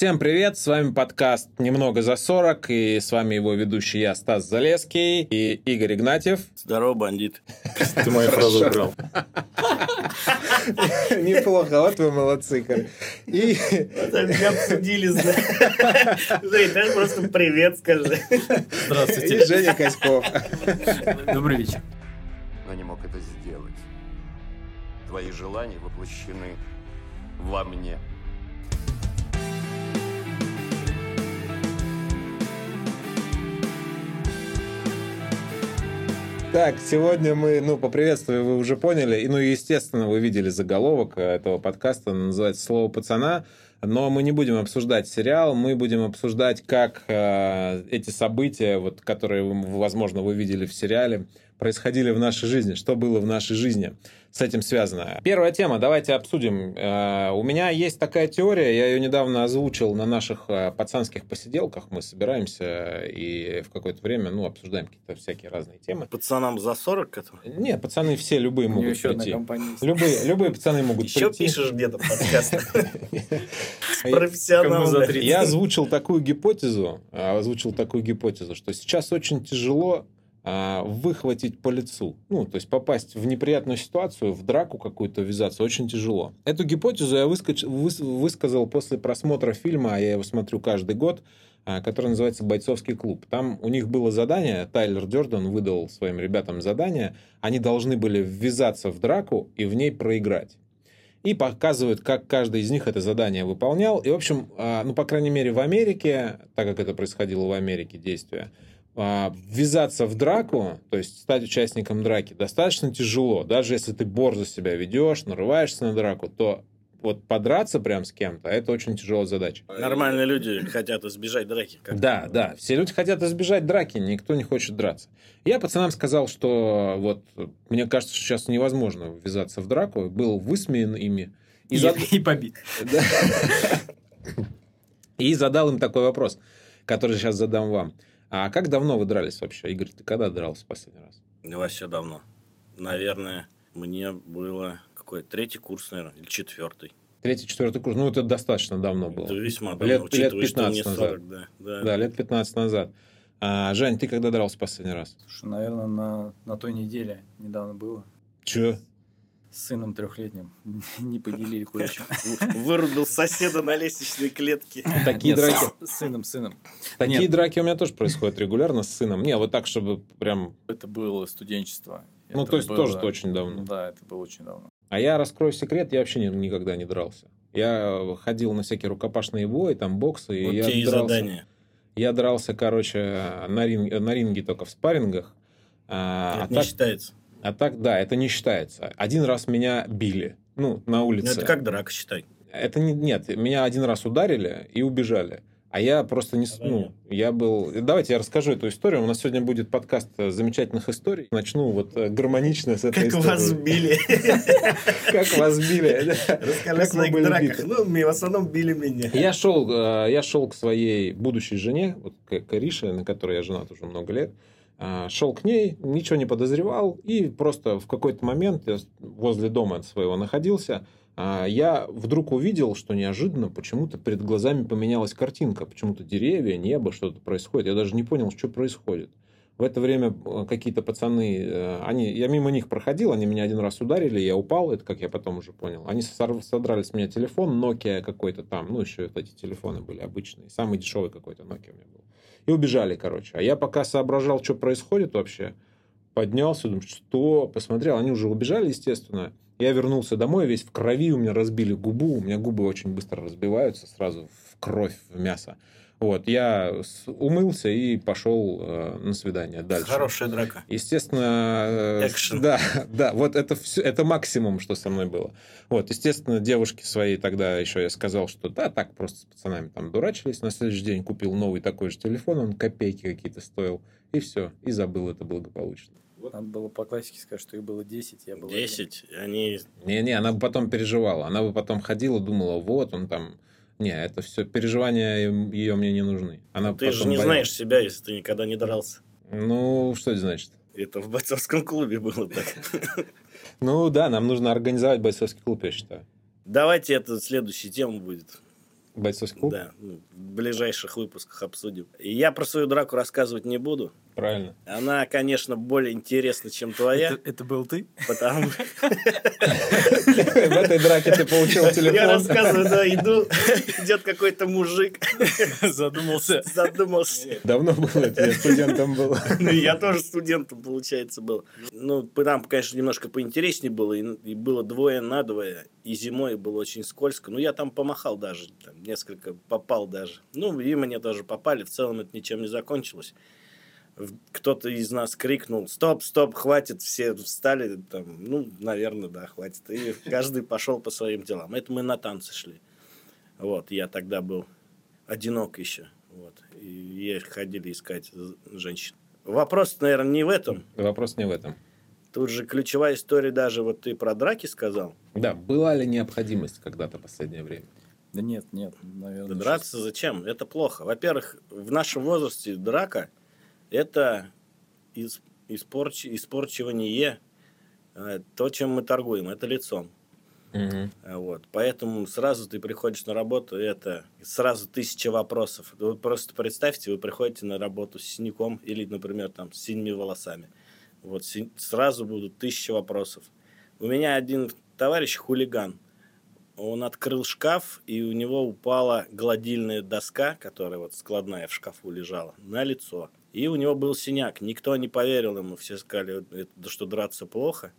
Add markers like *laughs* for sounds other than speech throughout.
Всем привет, с вами подкаст «Немного за 40», и с вами его ведущий я, Стас Залеский, и Игорь Игнатьев. Здорово, бандит. Ты мою фразу украл. *laughs* Неплохо, вот вы молодцы. И... Не обсудили. Жень, даже просто привет скажи. Здравствуйте. И Женя Коськов. Добрый вечер. но не мог это сделать. Твои желания воплощены во мне. Так, сегодня мы, ну, поприветствую, вы уже поняли, и, ну, естественно, вы видели заголовок этого подкаста, он называется «Слово пацана», но мы не будем обсуждать сериал, мы будем обсуждать, как э, эти события, вот, которые, возможно, вы видели в сериале, происходили в нашей жизни, что было в нашей жизни с этим связано. Первая тема, давайте обсудим. Э, У меня есть такая теория, я ее недавно озвучил на наших э, пацанских посиделках. Мы собираемся и в какое-то время ну, обсуждаем какие-то всякие разные темы. Пацанам за 40 это? Не, пацаны все любые У могут еще одна прийти. Любые, любые пацаны могут Еще прийти. пишешь где-то подкаст. *laughs* Профессионал. за бля. 30? Я озвучил такую гипотезу, а, озвучил такую гипотезу, что сейчас очень тяжело выхватить по лицу. Ну, то есть попасть в неприятную ситуацию, в драку какую-то ввязаться очень тяжело. Эту гипотезу я выскоч- выс- высказал после просмотра фильма, а я его смотрю каждый год, а, который называется «Бойцовский клуб». Там у них было задание, Тайлер Дёрден выдал своим ребятам задание, они должны были ввязаться в драку и в ней проиграть и показывают, как каждый из них это задание выполнял. И, в общем, а, ну, по крайней мере, в Америке, так как это происходило в Америке действие, а, ввязаться в драку, то есть стать участником драки, достаточно тяжело. Даже если ты борзо себя ведешь, нарываешься на драку, то вот подраться прям с кем-то, это очень тяжелая задача. Нормальные люди хотят избежать драки. как Да, да. Все люди хотят избежать драки, никто не хочет драться. Я пацанам сказал, что вот мне кажется, что сейчас невозможно ввязаться в драку. Был высмеян ими. И, И, зад- *laughs* и побит. *laughs* И задал им такой вопрос, который сейчас задам вам. А как давно вы дрались вообще? Игорь, ты когда дрался в последний раз? Вообще давно. Наверное, мне было какой третий курс, наверное, или четвертый. Третий, четвертый курс. Ну, это достаточно давно было. Это весьма давно, Лет- учитывая, лет что мне 15 40, да. да. Да, лет 15 назад. А, Жень, ты когда дрался в последний раз? Слушай, наверное, на, на той неделе недавно было. Че? С сыном трехлетним. *laughs* Не поделили кое-что. *laughs* Вырубил соседа на лестничной клетке. *laughs* Такие Нет, драки. С сыном, сыном. Такие Нет. драки у меня тоже происходят регулярно с сыном. Не, вот так, чтобы прям... Это было студенчество. Ну, Это то есть было- тоже очень давно. Да, это было очень давно. А я раскрою секрет, я вообще ни- никогда не дрался. Я ходил на всякие рукопашные бои, там боксы, и Вот я и дрался. задание. Я дрался, короче, на ринге, на ринге только в спаррингах. А, Это а не так, считается. А так, да, это не считается. Один раз меня били, ну, на Ну, улице. это как драка, считай. Это не, нет, меня один раз ударили и убежали. А я просто не... с- Ну, я был... Давайте я расскажу эту историю. У нас сегодня будет подкаст э, замечательных историй. Начну вот э, гармонично с этой Как истории. вас били. *laughs* Как вас били. Расскажи Как о своих драках. Ну, в основном били меня. Я шел, э, я шел к своей будущей жене, вот к к Арише, на которой я женат уже много лет. А, Шел к ней, ничего не подозревал, и просто в какой-то момент я возле дома своего находился. а, Я вдруг увидел, что неожиданно почему-то перед глазами поменялась картинка. Почему-то деревья, небо, что-то происходит. Я даже не понял, что происходит. В это время э, какие-то пацаны, э, они, я мимо них проходил, они меня один раз ударили, я упал, это как я потом уже понял. Они содрали с меня телефон, Nokia какой-то там, ну, еще вот эти телефоны были обычные, самый дешевый какой-то Nokia у меня был. И убежали, короче. А я пока соображал, что происходит вообще, поднялся, думаю, что? Посмотрел, они уже убежали, естественно. Я вернулся домой, весь в крови, у меня разбили губу, у меня губы очень быстро разбиваются, сразу в кровь, в мясо. Вот, я умылся и пошел э, на свидание дальше. Хорошая драка. Естественно, э, Экшен. да, *laughs* да, вот это все, это максимум, что со мной было. Вот, естественно, девушке своей тогда еще я сказал, что да, так просто с пацанами там дурачились. На следующий день купил новый такой же телефон, он копейки какие-то стоил, и все, и забыл это благополучно. Надо было по классике сказать, что их было 10, я был один. 10. Они... Не-не, она бы потом переживала, она бы потом ходила, думала, вот он там. Не, это все переживания ее мне не нужны. Она Ты же не боялась. знаешь себя, если ты никогда не дрался. Ну, что это значит? Это в бойцовском клубе было так. *laughs* Ну да, нам нужно организовать бойцовский клуб, я считаю. Давайте это следующая тема будет. Бойцовский клуб? Да, ну, в ближайших выпусках обсудим. Я про свою драку рассказывать не буду. Правильно. Она, конечно, более интересна, чем твоя. Это, это был ты? Потому *laughs* В этой драке ты получил я телефон. рассказываю, да, иду, идет какой-то мужик, Задумался. задумался. Давно было это, я студентом был. Ну, я тоже студентом, получается, был. Ну, там, конечно, немножко поинтереснее было, и, и было двое на двое, и зимой было очень скользко. Ну, я там помахал даже, там, несколько попал даже. Ну, и мне тоже попали, в целом это ничем не закончилось. Кто-то из нас крикнул, стоп, стоп, хватит, все встали, там, ну, наверное, да, хватит. И каждый пошел по своим делам. Это мы на танцы шли. Вот, я тогда был одинок еще. Вот. И ходили искать женщин. Вопрос, наверное, не в этом. Вопрос не в этом. Тут же ключевая история даже, вот ты про драки сказал. Да, была ли необходимость когда-то в последнее время? Да нет, нет, наверное. Да драться зачем? Это плохо. Во-первых, в нашем возрасте драка – это ис- испорч- испорчивание э, то, чем мы торгуем, это лицом. А Вот. Поэтому сразу ты приходишь на работу, и это сразу тысяча вопросов. Вы просто представьте, вы приходите на работу с синяком или, например, там, с синими волосами. Вот си- сразу будут тысяча вопросов. У меня один товарищ хулиган. Он открыл шкаф, и у него упала гладильная доска, которая вот складная в шкафу лежала, на лицо. И у него был синяк. Никто не поверил ему. Все сказали, «Это что драться плохо.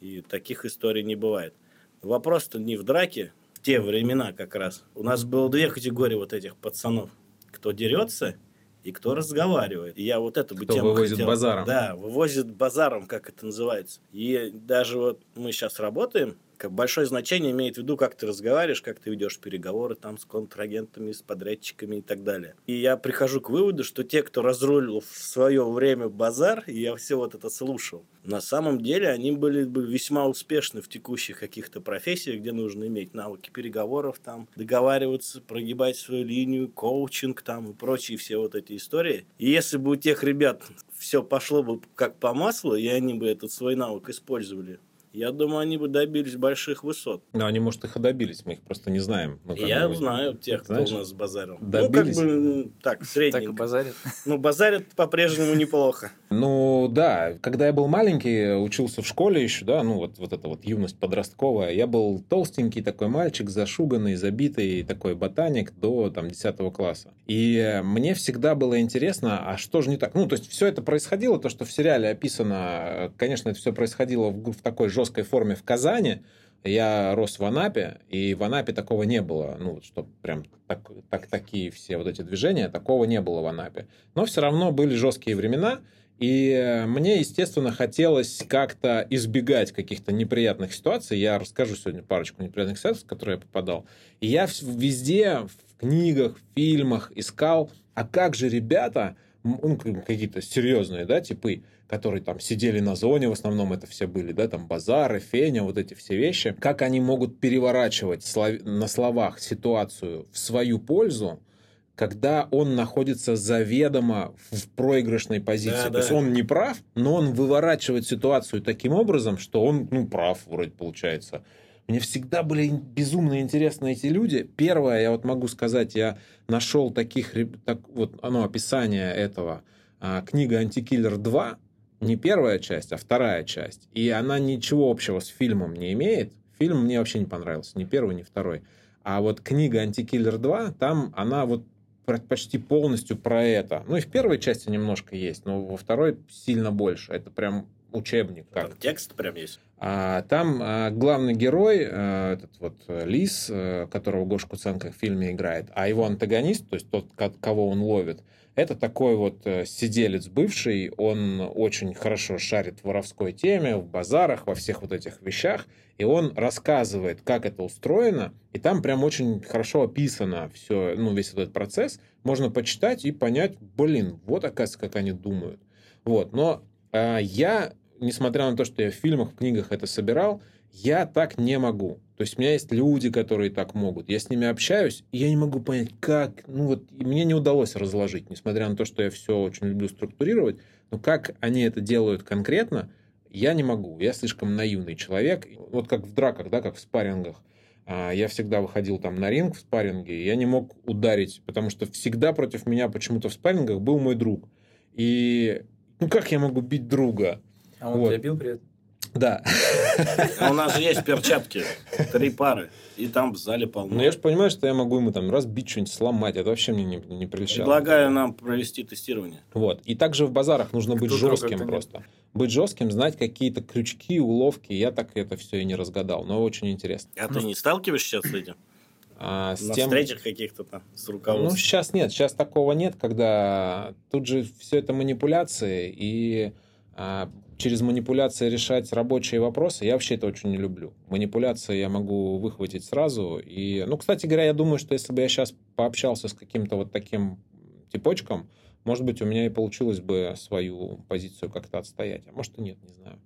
И таких историй не бывает. Вопрос-то не в драке, в те времена как раз. У нас было две категории вот этих пацанов. Кто дерется и кто разговаривает. И я вот эту бы Кто тему вывозит хотел. базаром. Да, вывозит базаром, как это называется. И даже вот мы сейчас работаем, большое значение имеет в виду, как ты разговариваешь, как ты ведешь переговоры там с контрагентами, с подрядчиками и так далее. И я прихожу к выводу, что те, кто разрулил в свое время базар, и я все вот это слушал, на самом деле они были бы весьма успешны в текущих каких-то профессиях, где нужно иметь навыки переговоров, там, договариваться, прогибать свою линию, коучинг там и прочие все вот эти истории. И если бы у тех ребят все пошло бы как по маслу, и они бы этот свой навык использовали, я думаю, они бы добились больших высот. Но они, может, их и добились, мы их просто не знаем. Ну, Я бы, знаю тех, кто знаешь, у нас базарил. добились? Ну, как бы, м, так, Так и средненько. базарит. Ну, базарят по-прежнему неплохо. Ну да, когда я был маленький, учился в школе еще, да, ну вот, вот эта вот юность подростковая, я был толстенький такой мальчик, зашуганный, забитый, такой ботаник до там 10 класса. И мне всегда было интересно, а что же не так? Ну, то есть все это происходило, то, что в сериале описано, конечно, это все происходило в, в такой жесткой форме в Казани, я рос в Анапе, и в Анапе такого не было. Ну, что прям так, так, такие все вот эти движения, такого не было в Анапе. Но все равно были жесткие времена, и э, мне, естественно, хотелось как-то избегать каких-то неприятных ситуаций. Я расскажу сегодня парочку неприятных ситуаций, в которые я попадал. И я везде, в книгах, в фильмах искал, а как же ребята, ну, какие-то серьезные, да, типы, которые там сидели на зоне, в основном это все были, да, там базары, феня, вот эти все вещи, как они могут переворачивать на словах ситуацию в свою пользу, когда он находится заведомо в проигрышной позиции. Да, То да. есть он не прав, но он выворачивает ситуацию таким образом, что он, ну, прав вроде получается. Мне всегда были безумно интересны эти люди. Первое, я вот могу сказать, я нашел таких, так, вот оно, описание этого. А, книга «Антикиллер 2», не первая часть, а вторая часть. И она ничего общего с фильмом не имеет. Фильм мне вообще не понравился, ни первый, ни второй. А вот книга «Антикиллер 2», там она вот почти полностью про это. Ну и в первой части немножко есть, но во второй сильно больше. Это прям учебник. Как Там текст прям есть. а, там а, главный герой, а, этот вот э, Лис, э, которого Гоша Куценко в фильме играет, а его антагонист, то есть тот, ко- кого он ловит, это такой вот э, сиделец бывший, он очень хорошо шарит в воровской теме, в базарах, во всех вот этих вещах, и он рассказывает, как это устроено, и там прям очень хорошо описано все, ну, весь этот процесс, можно почитать и понять, блин, вот оказывается, как они думают. Вот, но а, я, несмотря на то, что я в фильмах, в книгах это собирал, я так не могу. То есть у меня есть люди, которые так могут. Я с ними общаюсь, и я не могу понять, как... Ну вот, мне не удалось разложить, несмотря на то, что я все очень люблю структурировать, но как они это делают конкретно, я не могу. Я слишком наивный человек. Вот как в драках, да, как в спаррингах. а, я всегда выходил там на ринг в спарринге, и я не мог ударить, потому что всегда против меня почему-то в спаррингах был мой друг. И ну как я могу бить друга? А он Вот. тебя бил при этом? Да. А у нас же есть перчатки, три пары, и там в зале полно. Но я же понимаю, что я могу ему там разбить что-нибудь, сломать. Это вообще мне не, не прельщало. Предлагаю нам провести тестирование. Вот. И также в базарах нужно быть Кто трогает, жестким кто нет. просто. Быть жестким, знать какие-то крючки, уловки. Я так это все и не разгадал, но очень интересно. А ты не сталкиваешься с этим? А с На тем- встречах каких-то там с Ну, руководством? сейчас нет, сейчас такого нет, когда тут же все это манипуляции, и а, через манипуляции решать рабочие вопросы, я вообще это очень не люблю. Манипуляции я могу выхватить сразу. И, ну, кстати говоря, я думаю, что если бы я сейчас пообщался с каким-то вот таким типочком, может быть, у меня и получилось бы свою позицию как-то отстоять. А может и нет, не знаю.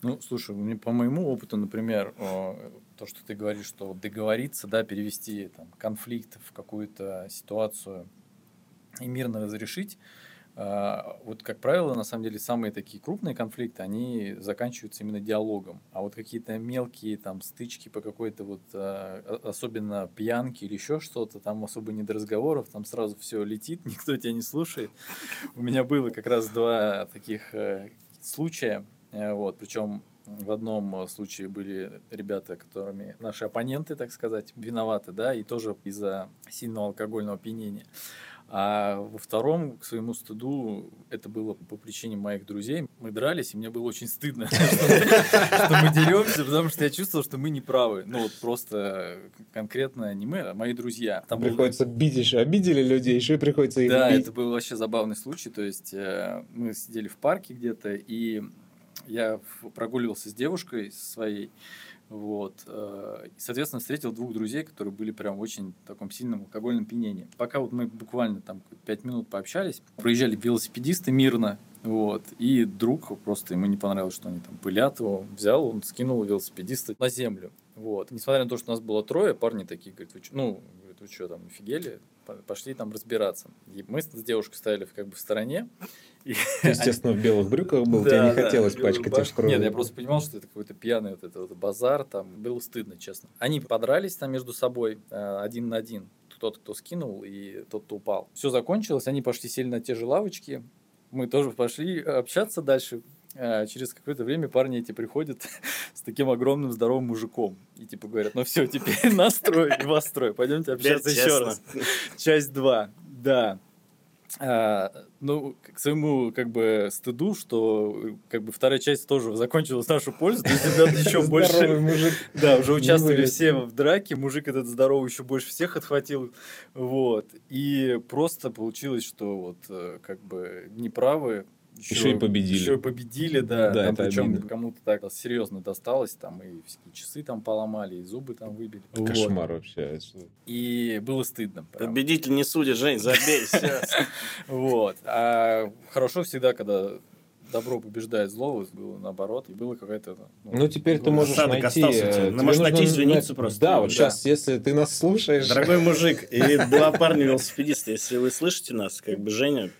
Ну, слушай, мне, по моему опыту, например, о, то, что ты говоришь, что договориться, да, перевести там, конфликт в какую-то ситуацию и мирно разрешить, вот, как правило, на самом деле, самые такие крупные конфликты, они заканчиваются именно диалогом. А вот какие-то мелкие там стычки по какой-то вот, а, особенно пьянки или еще что-то, там особо не до разговоров, там сразу все летит, *laughs* никто тебя не слушает. У меня было как раз два таких э, случая. Э, Вот, причем в одном случае были ребята, которыми наши оппоненты, так сказать, виноваты, да, и тоже из-за сильного алкогольного опьянения. А во втором, к своему стыду, это было по причине моих друзей. Мы дрались, и мне было очень стыдно, *laughs* что мы деремся, потому что я чувствовал, что мы не правы. Ну, вот просто конкретно не мы, а мои друзья. Там Приходится бить еще. Обидели людей, еще и приходится их да, это был вообще забавный случай. То есть э, мы сидели в парке где-то, и я прогуливался с девушкой своей. Вот. э, соответственно, встретил двух друзей, которые были прям в очень таком сильном алкогольном пьянении. Пока вот мы буквально там пять минут пообщались, проезжали велосипедисты мирно, вот, и друг просто, ему не понравилось, что они там пылят его, взял, он скинул велосипедиста на землю. Вот. Несмотря на то, что нас было трое, парни такие, говорят, вы чё- ну, говорят, вы что, там, офигели? По- Пошли там разбираться. И мы с девушкой стояли как бы в стороне. И естественно, в белых брюках был, тебе да, не да, хотелось пачкать их в рубашку. крови. Нет, я просто понимал, что это какой-то пьяный вот этот вот базар, там было стыдно, честно. Они подрались там между собой э, один на один. Тот, кто скинул, и тот, кто упал. Все закончилось, они пошли сели на те же лавочки. Мы тоже пошли общаться дальше. А через какое-то время парни эти приходят *laughs* с таким огромным здоровым мужиком. И типа говорят, ну все, теперь *laughs* настрой и вас строй. Пойдемте общаться еще раз. Часть 2. Да. А, ну, к своему как бы стыду, что э, как бы вторая часть тоже закончилась в нашу пользу, то есть ребята еще *laughs* Здоровый больше, мужик. да, уже участвовали все в драке, мужик этот здоровый еще больше всех отхватил, вот, и просто получилось, что вот э, как бы неправы, Еще и победили. Еще и победили, да. Да, там это причем обидно. кому-то так серьезно досталось, там и всякие часы там поломали, и зубы там выбили. Вот. Кошмар вообще. И было стыдно. прям. Победитель не судит, Жень, забей. всё. *laughs* Вот. А хорошо всегда, когда добро побеждает зло, было наоборот, и было какая-то... Ну, теперь ты ну, можешь найти... остался э, Ну, можешь найти, извиниться просто. Да, вот Да. сейчас, если ты нас слушаешь... Дорогой мужик и два *laughs* парня велосипедиста, если вы слышите нас, как бы Женя,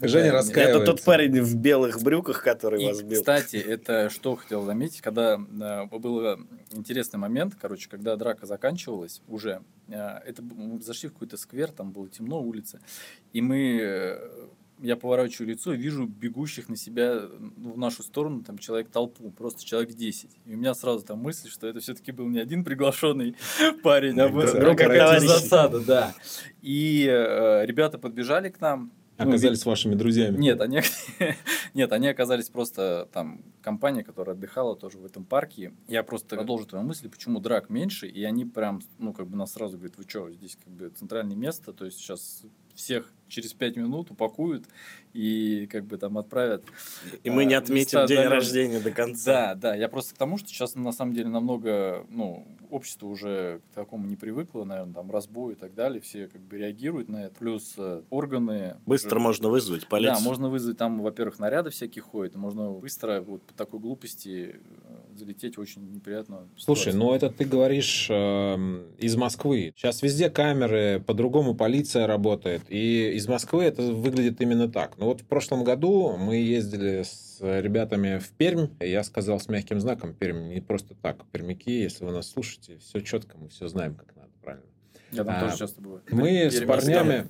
Женя Да, раскаивается. это тот парень в белых брюках, который И, вас бил. кстати, это что хотел заметить, когда э, был интересный момент, короче, когда драка заканчивалась уже, э, это мы зашли в какой-то сквер, там было темно, улица, и мы, э, я поворачиваю лицо и вижу бегущих на себя ну, в нашу сторону там человек толпу, просто человек 10. И у меня сразу там мысль, что это все-таки был не один приглашенный *laughs* парень, а Группа был- а какая-то товарищей. засада, да. И э, ребята подбежали к нам, ну, Оказались вашими друзьями. нет, они, *laughs* нет, они оказались просто там компания, которая отдыхала тоже в этом парке. Я просто продолжу твою мысль, почему драк меньше, и они прям, ну, как бы нас сразу говорят, вы что, здесь как бы центральное место, то есть сейчас всех через пять минут упакуют и как бы там отправят. И мы не а, отметим места день отдаленные. рождения до конца. Да, да, я просто к тому, что сейчас на самом деле намного, ну, общество уже к такому не привыкло, наверное, там разбой и так далее, все как бы реагируют на это, плюс э, органы Быстро уже- можно вызвать полицию. да, можно вызвать, там, во-первых, наряды всякие ходят, можно быстро вот по такой глупости э, залететь очень неприятную Слушай, ну это ты говоришь э, из Москвы. Сейчас везде камеры, по-другому полиция работает. И из Москвы это выглядит именно так. Ну вот в прошлом году мы ездили с ребятами в Пермь. Я сказал с мягким знаком Пермь не просто так. Пермяки, если вы нас слушаете, все четко, мы все знаем, как надо, правильно. Я там а, тоже часто бываю. Мы с парнями...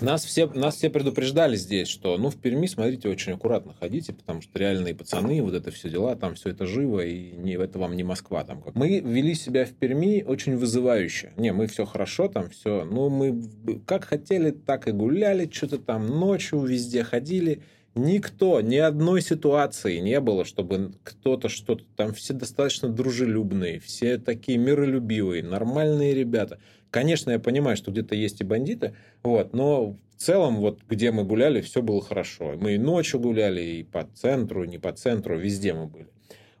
Нас все, нас все предупреждали здесь, что, ну, в Перми, смотрите, очень аккуратно ходите, потому что реальные пацаны, вот это все дела, там все это живо, и не, это вам не Москва. Там как. Мы вели себя в Перми очень вызывающе. Не, мы все хорошо, там все, ну, мы как хотели, так и гуляли, что-то там ночью везде ходили. Никто, ни одной ситуации не было, чтобы кто-то что-то... Там все достаточно дружелюбные, все такие миролюбивые, нормальные ребята. Конечно, я понимаю, что где-то есть и бандиты, вот, но в целом, вот где мы гуляли, все было хорошо. Мы и ночью гуляли, и по центру, и не по центру, везде мы были.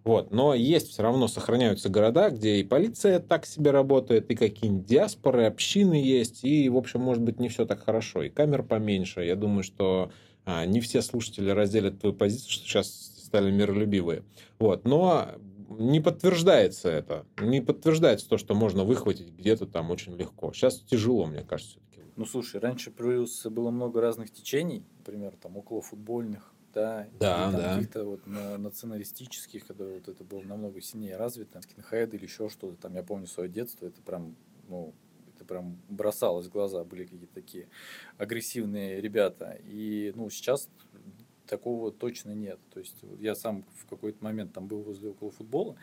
Вот. Но есть все равно сохраняются города, где и полиция так себе работает, и какие-нибудь диаспоры, общины есть, и, в общем, может быть, не все так хорошо, и камер поменьше. Я думаю, что а, не все слушатели разделят твою позицию, что сейчас стали миролюбивые. Вот. Но не подтверждается это. Не подтверждается то, что можно выхватить где-то там очень легко. Сейчас тяжело, мне кажется, все-таки. Ну, слушай, раньше плюс было много разных течений, например, там около футбольных, да, Да, да. каких-то вот на- националистических, когда вот это было намного сильнее развито, скинхед или еще что-то, там, я помню свое детство, это прям, ну, это прям бросалось в глаза, были какие-то такие агрессивные ребята, и, ну, сейчас такого точно нет, то есть я сам в какой-то момент там был возле около футбола,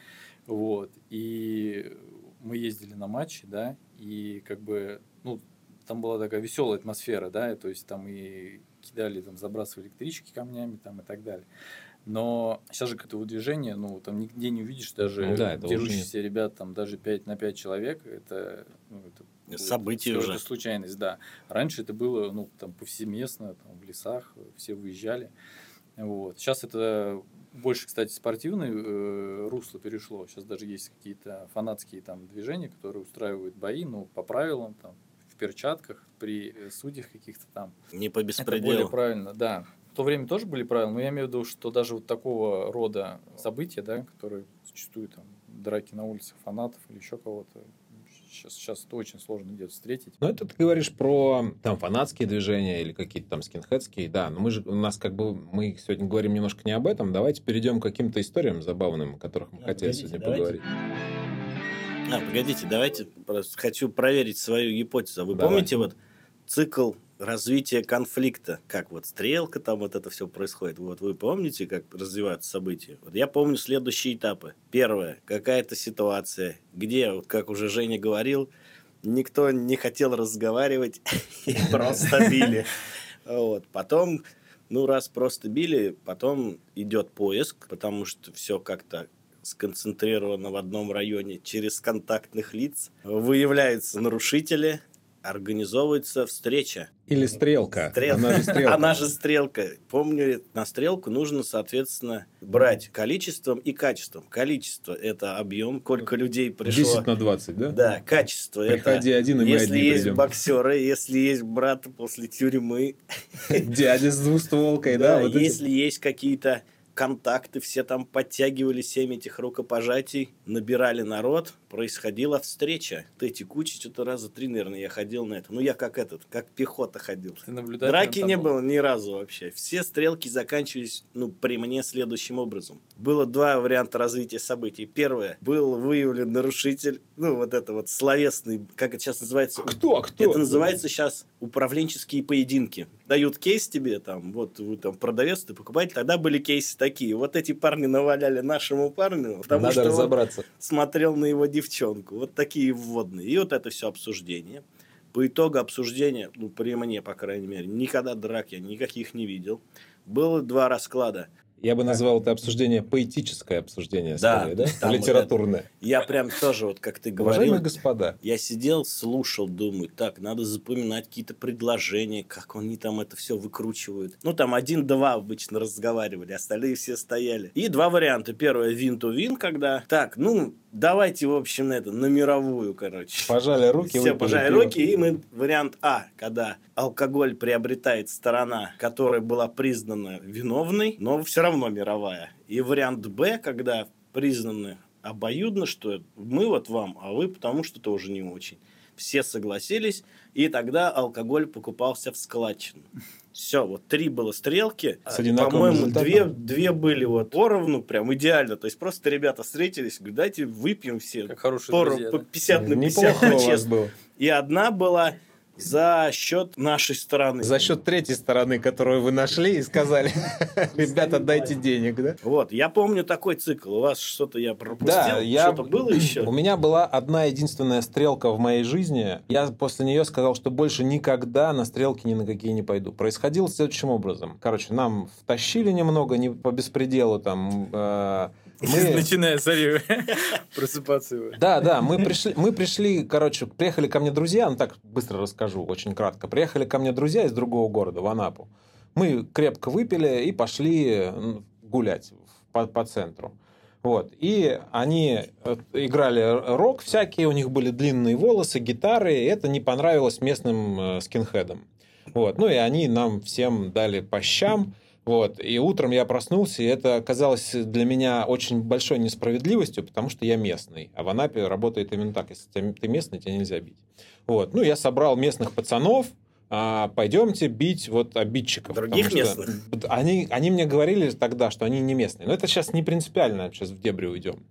вот, и мы ездили на матчи, да, и как бы, ну, там была такая веселая атмосфера, да, то есть там и кидали, там забрасывали электрички камнями там и так далее. Но сейчас же какое-то движение, ну, там нигде не увидишь даже Ну да, дерущихся ребят, там даже 5 на 5 человек, это, ну, это всё уже. это случайность, да. Раньше это было, ну, там повсеместно, там, в лесах, все выезжали. Вот. Сейчас это больше, кстати, спортивное э, русло перешло. Сейчас даже есть какие-то фанатские там движения, которые устраивают бои, ну, по правилам, там, в перчатках, при судьях каких-то там. Не по Это более беспределу. правильно, да. В то время тоже были правила, но я имею в виду, что даже вот такого рода события, да, которые зачастую там драки на улицах фанатов или еще кого-то, сейчас, сейчас это очень сложно где-то встретить. Ну, это ты говоришь про там фанатские движения или какие-то там скинхедские, да. Но мы же, у нас как бы, мы сегодня говорим немножко не об этом. Давайте перейдем к каким-то историям забавным, о которых мы А, хотели погодите, сегодня давайте. поговорить. А, погодите, давайте хочу проверить свою гипотезу. Вы Давай. помните вот цикл развития конфликта, как вот стрелка там вот это все происходит. Вот вы помните, как развиваются события? Вот я помню следующие этапы. Первое, какая-то ситуация, где, вот как уже Женя говорил, никто не хотел разговаривать *laughs* и просто били. Вот. Потом, ну, раз просто били, потом идет поиск, потому что все как-то сконцентрировано в одном районе через контактных лиц. Выявляются нарушители, организовывается встреча. Или стрелка. Стрел- Она же *laughs* стрелка. Она же стрелка. Помню, на стрелку нужно, соответственно, брать количеством и качеством. Количество – это объем, сколько людей пришло. 10 на 20, да? Да, качество Приходи это один, и мы если одни есть придем. боксеры, если есть брат после тюрьмы, *laughs* Дядя с двустволкой, да? *laughs* да, вот эти- если есть какие-то контакты, все там подтягивали семь этих рукопожатий, набирали народ, происходила встреча. Вот эти кучи, что-то раза три, наверное, я ходил на это. Ну, я как этот, как пехота ходил. Ты Драки не был? было ни разу вообще. Все стрелки заканчивались, ну, при мне следующим образом. Было два варианта развития событий. Первое, был выявлен нарушитель, ну, вот это вот словесный, как это сейчас называется? Кто? Кто? Это называется сейчас управленческие поединки. Дают кейс тебе, там, вот вы там продавец, ты покупатель, тогда были кейсы такие. Вот эти парни наваляли нашему парню, потому Надо что он разобраться. смотрел на его девчонку. Вот такие вводные. И вот это все обсуждение. По итогу обсуждения, ну, при мне, по крайней мере, никогда драк я никаких не видел. Было два расклада. Я бы назвал это обсуждение поэтическое обсуждение, Да, скорее, да? там вот Литературное. Я прям тоже, вот как ты Уважаемые говорил, господа, Я сидел, слушал, думаю, так, надо запоминать какие-то предложения, как они там это все выкручивают. Ну, там один-два обычно разговаривали, остальные все стояли. И два варианта. Первое, вин-то-вин, когда, так, ну, давайте, в общем, на это, на мировую, короче. пожали руки, Все, пожали пиво. руки, и мы вариант А, когда алкоголь приобретает сторона, которая была признана виновной, но все равно мировая. И вариант Б, когда признаны обоюдно, что мы вот вам, а вы потому что тоже не очень. Все согласились, и тогда алкоголь покупался в складчину. Все, вот три было стрелки. С По-моему, две, две были вот поровну, прям идеально. То есть просто ребята встретились, говорят, дайте выпьем все. Как хорошие Поров- друзья, по да? 50 на 50 Неплохо честно. было. И одна была за счет нашей стороны. За счет третьей стороны, которую вы нашли и сказали, *laughs* ребята, дайте денег, да? Вот, я помню такой цикл. У вас что-то я пропустил? Да, я... Что-то было *clears throat* еще? У меня была одна единственная стрелка в моей жизни. Я после нее сказал, что больше никогда на стрелки ни на какие не пойду. Происходило следующим образом. Короче, нам втащили немного, не по беспределу там. э, мы... Начиная с зари *laughs* просыпаться. его. Да, да, мы пришли, мы пришли, короче, приехали ко мне друзья, ну так быстро расскажу, очень кратко. Приехали ко мне друзья из другого города, в Анапу. Мы крепко выпили и пошли гулять по, по центру. Вот. И они э, играли рок всякие, у них были длинные волосы, гитары, и это не понравилось местным э, скинхедам. Вот. Ну и они нам всем дали по щам. Вот. И утром я проснулся, и это оказалось для меня очень большой несправедливостью, потому что я местный. А в Анапе работает именно так. Если ты- местный, тебя нельзя бить. Вот. Ну, я собрал местных пацанов, а, пойдемте бить вот обидчиков. Других местных? Они, они мне говорили тогда, что они не местные. Но это сейчас не принципиально, сейчас в дебри уйдем.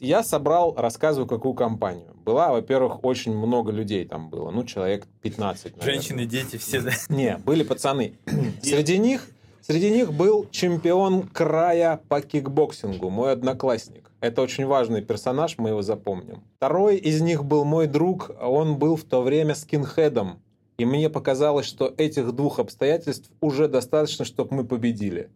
Я собрал, рассказываю, какую компанию. Была, во-первых, очень много людей там было. Ну, человек 15, наверное. Женщины, дети, все. да. Не, были пацаны. Среди них, среди них был чемпион края по кикбоксингу, мой одноклассник. Это очень важный персонаж, мы его запомним. Второй из них был мой друг, он был в то время скинхедом. И мне показалось, что этих двух обстоятельств уже достаточно, чтобы мы победили.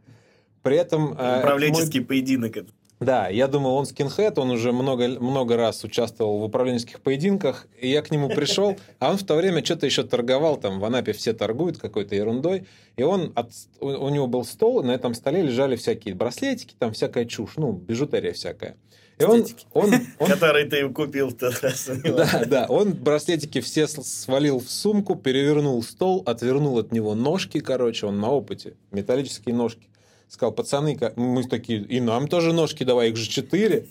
При этом... э, мой- Управленческий поединок. Да, я думал, он скинхед, он уже много, много раз участвовал в управленческих поединках, и я к нему пришел, а он в то время что-то еще торговал, там в Анапе все торгуют какой-то ерундой, и он, от, у, у него был стол, и на этом столе лежали всякие браслетики, там всякая чушь, ну, бижутерия всякая. И он, он, он, Который ты купил в тот раз. да, да, он браслетики все свалил в сумку, перевернул стол, отвернул от него ножки, короче, он на опыте, металлические ножки. Сказал, пацаны, мы такие, и нам тоже ножки давай, их же четыре.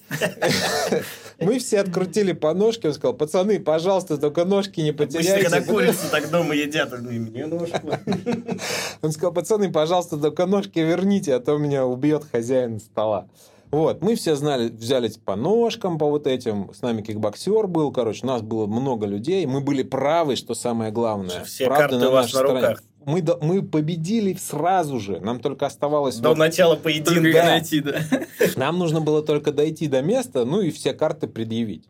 Мы все открутили по ножке, он сказал, пацаны, пожалуйста, только ножки не Обычно, когда потеряйте. курицу так дома едят, мне ножку. Он сказал, пацаны, пожалуйста, только ножки верните, а то меня убьет хозяин стола. Вот, мы все знали, взяли по ножкам, по вот этим. С нами кикбоксер был, короче, нас было много людей. Мы были правы, что самое главное. Все Правда карты у вас на стороне. Мы, до- мы победили сразу же. Нам только оставалось... До вот- начала поединка. найти, да. *laughs* нам нужно было только дойти до места, ну и все карты предъявить.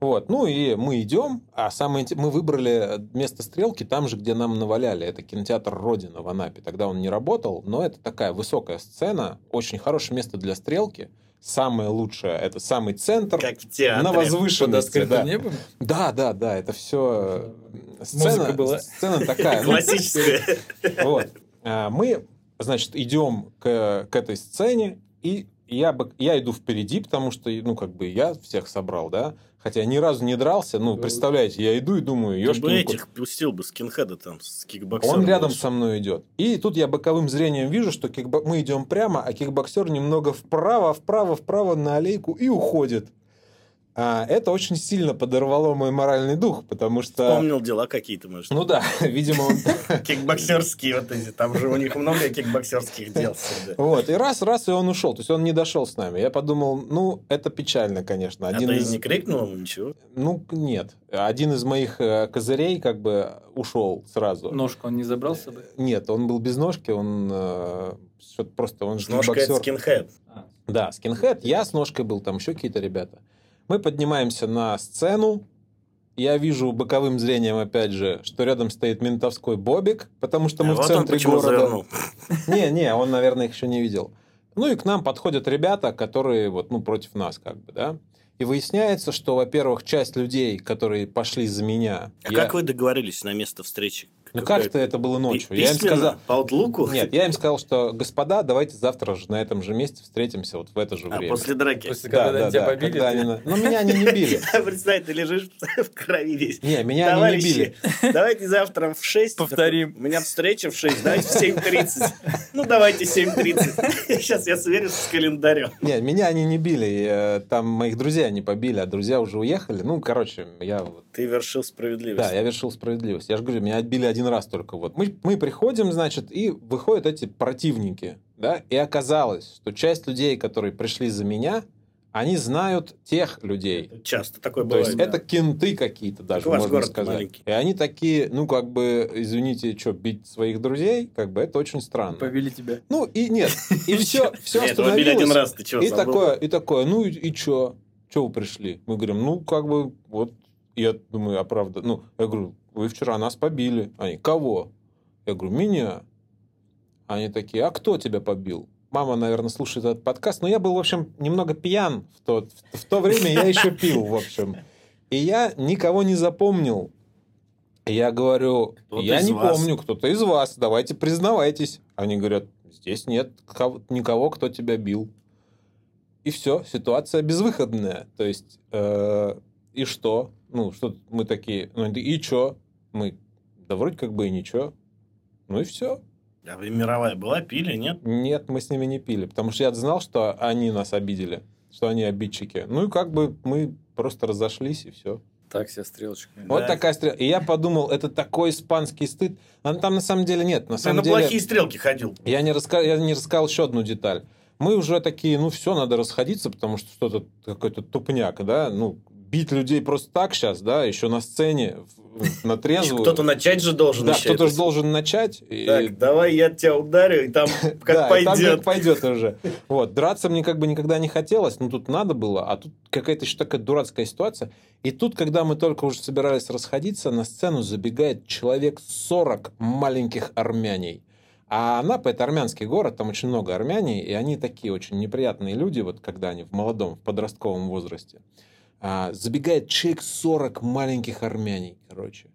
Вот, ну и мы идем, а самое мы выбрали место стрелки там же, где нам наваляли. Это кинотеатр Родина в Анапе. Тогда он не работал, но это такая высокая сцена, очень хорошее место для стрелки. Самое лучшее, это самый центр. Как в театре. на возвышенности, да. небом. Да, да, да, это все сцена, Музыка была. сцена такая. ну, Классическая. вот. А, Мы, значит, идем к, к этой сцене, и я, бы, я иду впереди, потому что, ну, как бы я всех собрал, да. Хотя ни разу не дрался. Ну, представляете, я иду и думаю, Ты бы этих пустил бы скинхеда там с кикбоксером. Он рядом со мной идет. И тут я боковым зрением вижу, что кикбо- мы идем прямо, а кикбоксер немного вправо, вправо, вправо на аллейку и уходит. А, это очень сильно подорвало мой моральный дух, потому что... Вспомнил дела какие-то, может. Ну да, *laughs* видимо, он... *laughs* Кикбоксерские вот эти. Там же у них много кикбоксерских дел. Вот, и раз, раз, и он ушел. То есть он не дошел с нами. Я подумал, ну, это печально, конечно. А ты не крикнул ему ничего? Ну, нет. Один из моих э, козырей как бы ушел сразу. Ножку он не забрал с собой? Нет, он был без ножки, он э, что-то просто... Он Ножка это скинхед. Да, скинхед, я с ножкой был, там еще какие-то ребята. Мы поднимаемся на сцену. Я вижу боковым зрением, опять же, что рядом стоит ментовской бобик, потому что мы А в вот центре города. завернул. Не, не, он, наверное, их еще не видел. Ну и к нам подходят ребята, которые вот, ну, против нас, как бы, да. И выясняется, что, во-первых, часть людей, которые пошли за меня... А я- как вы договорились на место встречи? Ну как-то это было ночью. Я им сказал... По аутлуку? Нет, я им сказал, что, господа, давайте завтра же на этом же месте встретимся вот в это же А время. после драки. После Да, когда да, тебя да, побили, когда ты- они Ну, меня они не били. *laughs* Представь, ты лежишь в крови весь. Не, меня они не били. давайте завтра в 6. Повторим. У меня встреча в 6, давайте в 7.30. Ну, давайте 7.30. *laughs* Сейчас я сверюсь с календарем. Не, меня они не били. э, Там моих друзья не побили, а друзья уже уехали. Ну, короче, я вот Ты вершил справедливость. Да, я вершил справедливость. Я же говорю, меня отбили один раз только. Вот мы, мы приходим, значит, и выходят эти противники, да, и оказалось, что часть людей, которые пришли за меня, они знают тех людей. Часто такое То бывает. есть да. это кенты какие-то даже, у вас можно город сказать. маленький. И они такие, ну, как бы, извините, что, бить своих друзей, как бы, это очень странно. Побили тебя. Ну, и нет, и *laughs* все, все били один раз, ты чего, и такое, и такое, ну и, и чё? Чё вы пришли? Мы говорим, ну, как бы, вот, я думаю, а правда, ну, я говорю, вы вчера нас побили. Они, кого? Я говорю, меня. Они такие, а кто тебя побил? Мама, наверное, слушает этот подкаст, но я был, в общем, немного пьян в то, в, в то время, я еще пил, в общем. И я никого не запомнил. Я говорю, Кто-то я не вас. помню, кто-то из вас, давайте признавайтесь. Они говорят, здесь нет кого- никого, кто тебя бил. И все, ситуация безвыходная. То есть, э, и что? Ну, что мы такие, ну, и что? Мы, да вроде как бы и ничего. Ну и все. А вы мировая была, пили, нет? Нет, мы с ними не пили, потому что я знал, что они нас обидели, что они обидчики. Ну и как бы мы просто разошлись и все. Так себе стрелочка. Вот Да. такая стрела. И я подумал, это такой испанский стыд. А там на самом деле нет. На Ты самом на деле... плохие стрелки ходил. Я не, раска... я не рассказал еще одну деталь. Мы уже такие, ну все, надо расходиться, потому что что-то какой-то тупняк, да, ну бить людей просто так сейчас, да, еще на сцене, на *laughs* трезвую. Кто-то начать же должен да, кто-то же должен начать. и- Так, давай я тебя ударю, и там *laughs* как да, там пойдет. как пойдет уже. Вот, драться мне как бы никогда не хотелось, но тут надо было, а тут какая-то еще такая дурацкая ситуация. И тут, когда мы только уже собирались расходиться, на сцену забегает человек 40 маленьких армяней. А Анапа – это армянский город, там очень много армяне, и они такие очень неприятные люди, вот когда они в молодом, в подростковом возрасте. А, забегает человек 40 маленьких армяней, короче.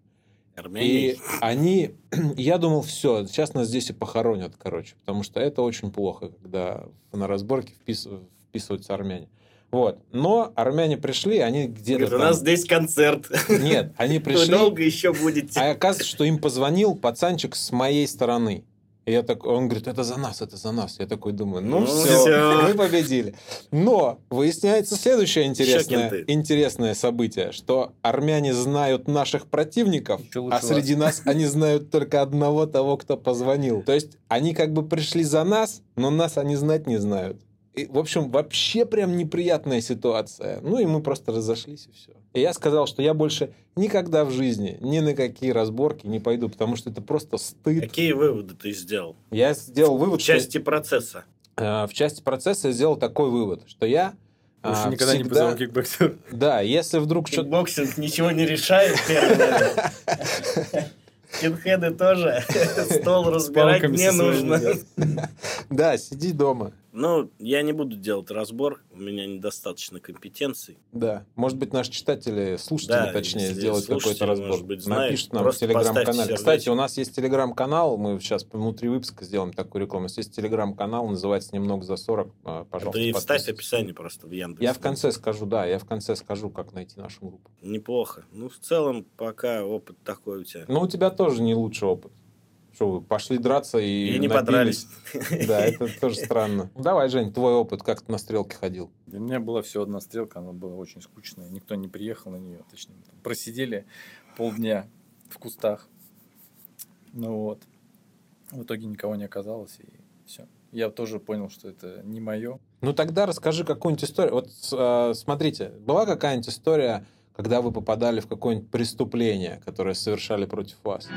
Армяне. И они, *clears throat* я думал, все, сейчас нас здесь и похоронят, короче, потому что это очень плохо, когда на разборке впис- вписываются армяне. Вот. Но армяне пришли, они где-то Говорит, у там- нас здесь концерт. Нет, они *laughs* Вы пришли, долго еще будете. а оказывается, что им позвонил пацанчик с моей стороны. И я так, он говорит, это за нас, это за нас. Я такой думаю, ну, Ну все, всё. *laughs* мы победили. Но выясняется следующее интересное, интересное событие, что армяне знают наших противников, а среди нас они знают только одного того, кто позвонил. То есть они как бы пришли за нас, но нас они знать не знают. И, в общем, вообще прям неприятная ситуация. Ну и мы просто разошлись и все. И я сказал, что я больше никогда в жизни ни на какие разборки не пойду, потому что это просто стыд. Какие выводы ты сделал? Я сделал В вывод, что, части процесса. э, в части процесса я сделал такой вывод, что я Больше а, никогда не всегда- позову кикбоксер. Да, если вдруг что-то... Кикбоксинг ничего не решает. первое. Скинхеды тоже. *laughs* Стол разбирать не нужно. *laughs* Да, сиди дома. Ну, я не буду делать разбор. У меня недостаточно компетенций. Да. Может быть, наши читатели, слушатели, Да, точнее, сделают какой-то разбор. может быть, знают, Напишут нам в телеграм-канале. Кстати, у нас есть телеграм-канал. Мы сейчас внутри выпуска сделаем такую рекламу. Есть телеграм-канал, называется «Немного за 40». А, Пожалуйста, Да и вставь описание просто в Яндексе. Я в конце скажу, да, я в конце скажу, как найти нашу группу. Неплохо. Ну, в целом, пока опыт такой у тебя. Но у тебя тоже не лучший опыт. Что вы пошли драться и, И не подрались. Да, это тоже странно. Давай, Жень, твой опыт, как ты на стрелке ходил? Для меня была всего одна стрелка, она была очень скучная. Никто не приехал на нее. Точнее, просидели полдня в кустах. Ну вот. В итоге никого не оказалось, и все. Я тоже понял, что это не мое. Ну тогда расскажи какую-нибудь историю. Вот э, смотрите, была какая-нибудь история, когда вы попадали в какое-нибудь преступление, которое совершали против вас?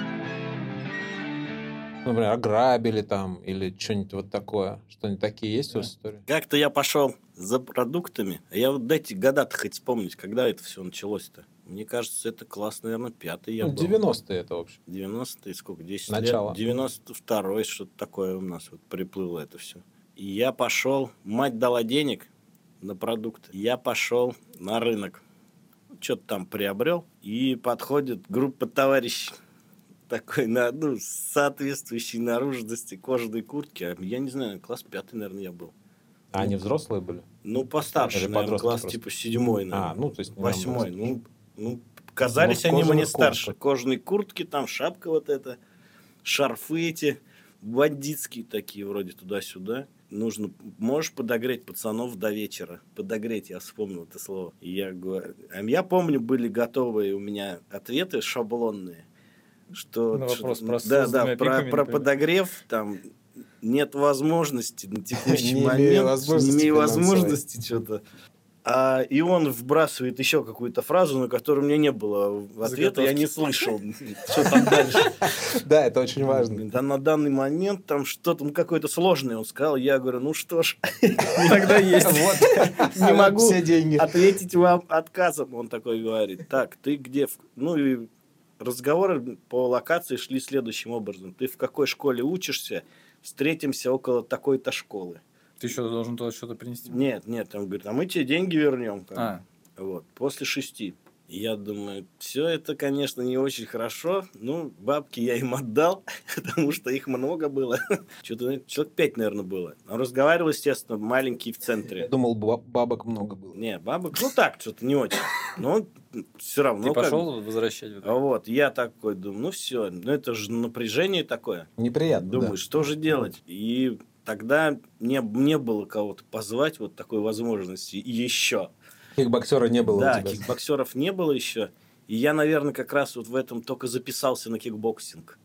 Например, ограбили там или что-нибудь вот такое. Что-нибудь такие есть у вас истории? Как-то я пошел за продуктами. Я вот дайте года-то хоть вспомнить, когда это все началось-то. Мне кажется, это класс, наверное, пятый я Ну, был. 90-е это, в общем. 90-е, сколько, 10 Начало. лет? 92-й, что-то такое у нас вот приплыло это все. И я пошел, мать дала денег на продукты. Я пошел на рынок. Что-то там приобрел. И подходит группа товарищей. Такой, на, ну, соответствующей наружности кожаной куртки. А Я не знаю, класс пятый, наверное, я был. А они взрослые были? Ну, постарше, Или наверное, класс просто? типа седьмой, наверное. А, ну, то есть... Восьмой. Ну, ну, казались Ну, они мне кожаных старше. Кожаные куртки, там шапка вот эта, шарфы эти, бандитские такие вроде туда-сюда. Нужно, можешь подогреть пацанов до вечера. Подогреть, я вспомнил это слово. И я говорю, а я помню, были готовые у меня ответы шаблонные. Что, На вопрос что- про да, да, про, про подогрев, там нет возможности на *laughs* текущий Не имею момент, возможности не имею возможности что-то. А, и он вбрасывает еще какую-то фразу, на которую у меня не было ответа, я не слышал, что там дальше. *laughs* Да, это очень важно. Да на данный момент там что-то ну, какое-то сложное он сказал. Я говорю, ну что ж, *laughs* Тогда есть. Не могу Все деньги. ответить вам отказом. Он такой говорит, так, ты где? Ну и разговоры по локации шли следующим образом. Ты в какой школе учишься? Встретимся около такой-то школы. Ты еще должен туда что-то принести. Нет, нет, он говорит, а мы тебе деньги вернем. там. А, Вот, после шести. Я думаю, все это, конечно, не очень хорошо. Ну, бабки я им отдал, *laughs* потому что их много было. *laughs* Что-то человек пять, наверное, было. Он разговаривал, естественно, маленький в Я центре. думал, ба- бабок много было. Не, бабок, ну так, что-то не очень. Но все равно. ты как пошел возвращать? вот. А я такой думаю, ну все, ну это же напряжение такое. Неприятно, да. Думаю, что же делать? И тогда мне не было кого-то позвать вот такой возможности еще. Кикбоксера не было Да, у тебя. кикбоксеров не было еще. И я, наверное, как раз вот в этом только записался на кикбоксинг.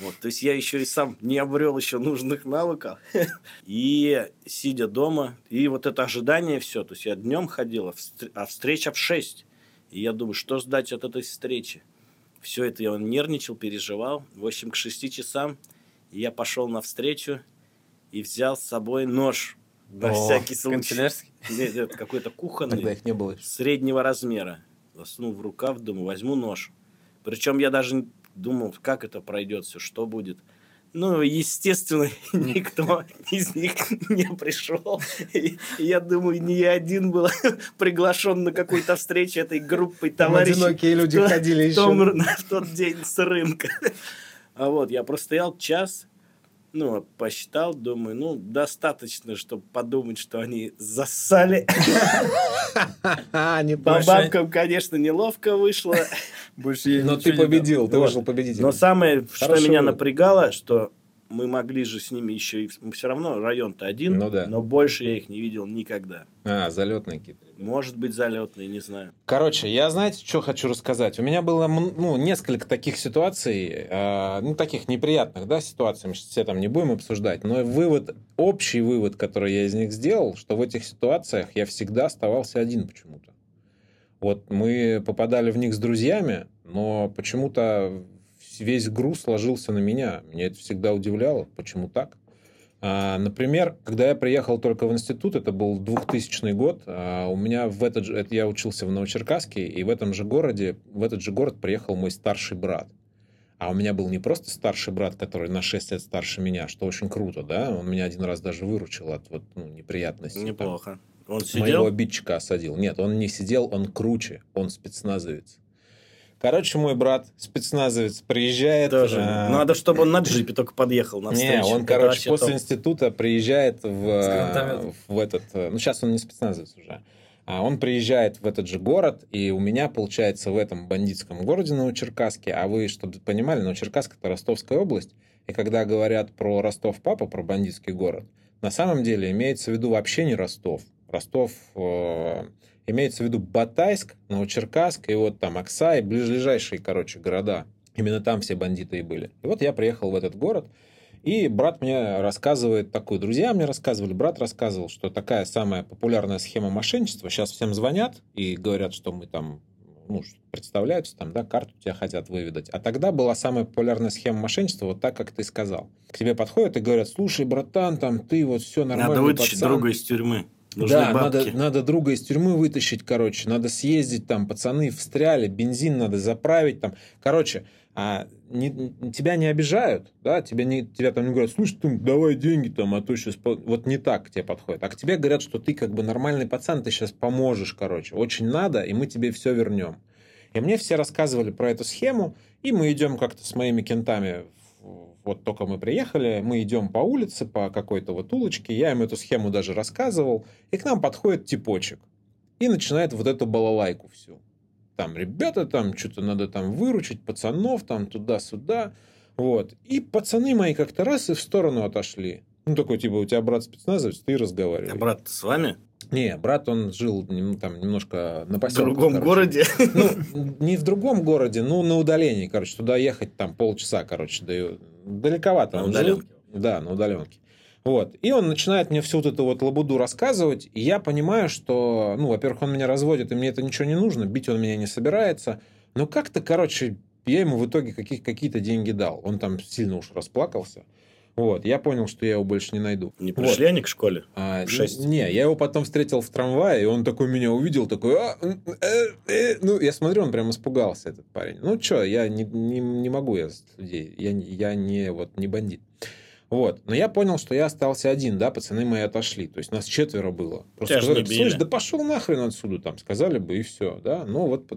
Вот, то есть я еще и сам не обрел еще нужных навыков. *laughs* И сидя дома, и вот это ожидание все. То есть я днем ходил, а а встреча в 6. И я думаю, что ждать от этой встречи? Все это я нервничал, переживал. В общем, к 6 часам я пошел на встречу и взял с собой нож. На всякий случай. Канцелярский? Нет, нет, какой-то кухонный Тогда их не было. среднего размера. Засунул в рукав, думаю, возьму нож. Причем я даже думал, как это пройдет все, что будет. Ну, естественно, *laughs* никто из них не пришел. И я думаю, не я один был *laughs* приглашен на какую-то встречу этой группой товарищей. одинокие люди в ходили в, том- еще. в *laughs* тот день с рынка. А вот, я простоял час, ну, посчитал, думаю, ну, достаточно, чтобы подумать, что они зассали. А, не По бабкам, конечно, неловко вышло. Больше Но ты победил, ты вышел победителем. Но самое, что меня напрягало, что мы могли же с ними еще и... Все равно район-то один, Ну да. но больше я их не видел никогда. А, залетные какие-то. Может быть, залетные, не знаю. Короче, я, знаете, что хочу рассказать? У меня было ну, несколько таких ситуаций, э, ну, таких неприятных, да, ситуаций, мы сейчас все там не будем обсуждать, но вывод, общий вывод, который я из них сделал, что в этих ситуациях я всегда оставался один почему-то. Вот мы попадали в них с друзьями, но почему-то весь груз ложился на меня. Меня это всегда удивляло. Почему так? А, Например, когда я приехал только в институт, это был 2000 год, а, у меня в этот же, я учился в Новочеркасске, и в этом же городе, в этот же город приехал мой старший брат. А у меня был не просто старший брат, который на 6 лет старше меня, что очень круто, да, он меня один раз даже выручил от вот, ну, неприятностей. там. Неплохо. Он Моего сидел? обидчика осадил. Нет, он не сидел, он круче, он спецназовец. Короче, мой брат спецназовец приезжает. Тоже. а, Надо, чтобы он на джипе только подъехал на не, встречу. он, Это короче, после топ. института приезжает в, гранатометом. в этот... э, Ну, сейчас он не спецназовец уже. А он приезжает в этот же город, и у меня, получается, в этом бандитском городе Новочеркасске, а вы, чтобы понимали, Новочеркасск — это Ростовская область, и когда говорят про Ростов-Папа, про бандитский город, на самом деле имеется в виду вообще не Ростов. Ростов э, имеется в виду Батайск, Новочеркасск, и вот там Окса, и ближайшие, короче, города. Именно там все бандиты и были. И вот я приехал в этот город, и брат мне рассказывает такую, друзья мне рассказывали, брат рассказывал, что такая самая популярная схема мошенничества. Сейчас всем звонят и говорят, что мы там, ну, представляются, там, да, карту тебя хотят выведать. А тогда была самая популярная схема мошенничества, вот так, как ты сказал. К тебе подходят и говорят, слушай, братан, там, ты вот все нормально. Надо вытащить друга из тюрьмы. Нужны Да, надо, бабки. надо друга из тюрьмы вытащить, короче, надо съездить, там, пацаны встряли, бензин надо заправить, там, короче, а, не- тебя не обижают, да, тебя, не, тебя там не говорят, слушай, ты давай деньги там, а то сейчас, вот не так к тебе подходит, а к тебе говорят, что ты как бы нормальный пацан, ты сейчас поможешь, короче, очень надо, и мы тебе все вернем. И мне все рассказывали про эту схему, И мы идем как-то с моими кентами, вот только мы приехали, мы идем по улице, по какой-то вот улочке, я им эту схему даже рассказывал, и к нам подходит типочек и начинает вот эту балалайку всю. Там ребята, там что-то надо там выручить, пацанов там туда-сюда. Вот. И пацаны мои как-то раз и в сторону отошли. Ну, такой, типа, у тебя брат спецназовец, ты разговариваешь. А брат с вами? Не, брат, он жил там немножко на В поселке. другом короче. городе? Ну, не в другом городе, ну, на удалении, короче. Туда ехать там полчаса, короче. Да, и далековато. На он жил. удаленке. Да, на удаленке. Вот. И он начинает мне всю вот эту вот лабуду рассказывать, и я понимаю, что, ну, во-первых, он меня разводит, и мне это ничего не нужно, бить он меня не собирается. Но как-то, короче, я ему в итоге каких- какие-то деньги дал. Он там сильно уж расплакался. Вот. Я понял, что я его больше не найду. Не Вот. пришли они к школе? А, В шесть? Не, я его потом встретил в трамвае, и он такой меня увидел, такой, «А, э, э». ну, я смотрю, он прям испугался, этот парень. Ну, что, я не, не, не могу я с людей, я, не- я не, вот, не бандит. Вот, но я понял, что я остался один, да, пацаны мои отошли, то есть нас четверо было. Просто Тебя сказали, слышь, да пошел нахрен отсюда, там, сказали бы, и все, да. Ну, вот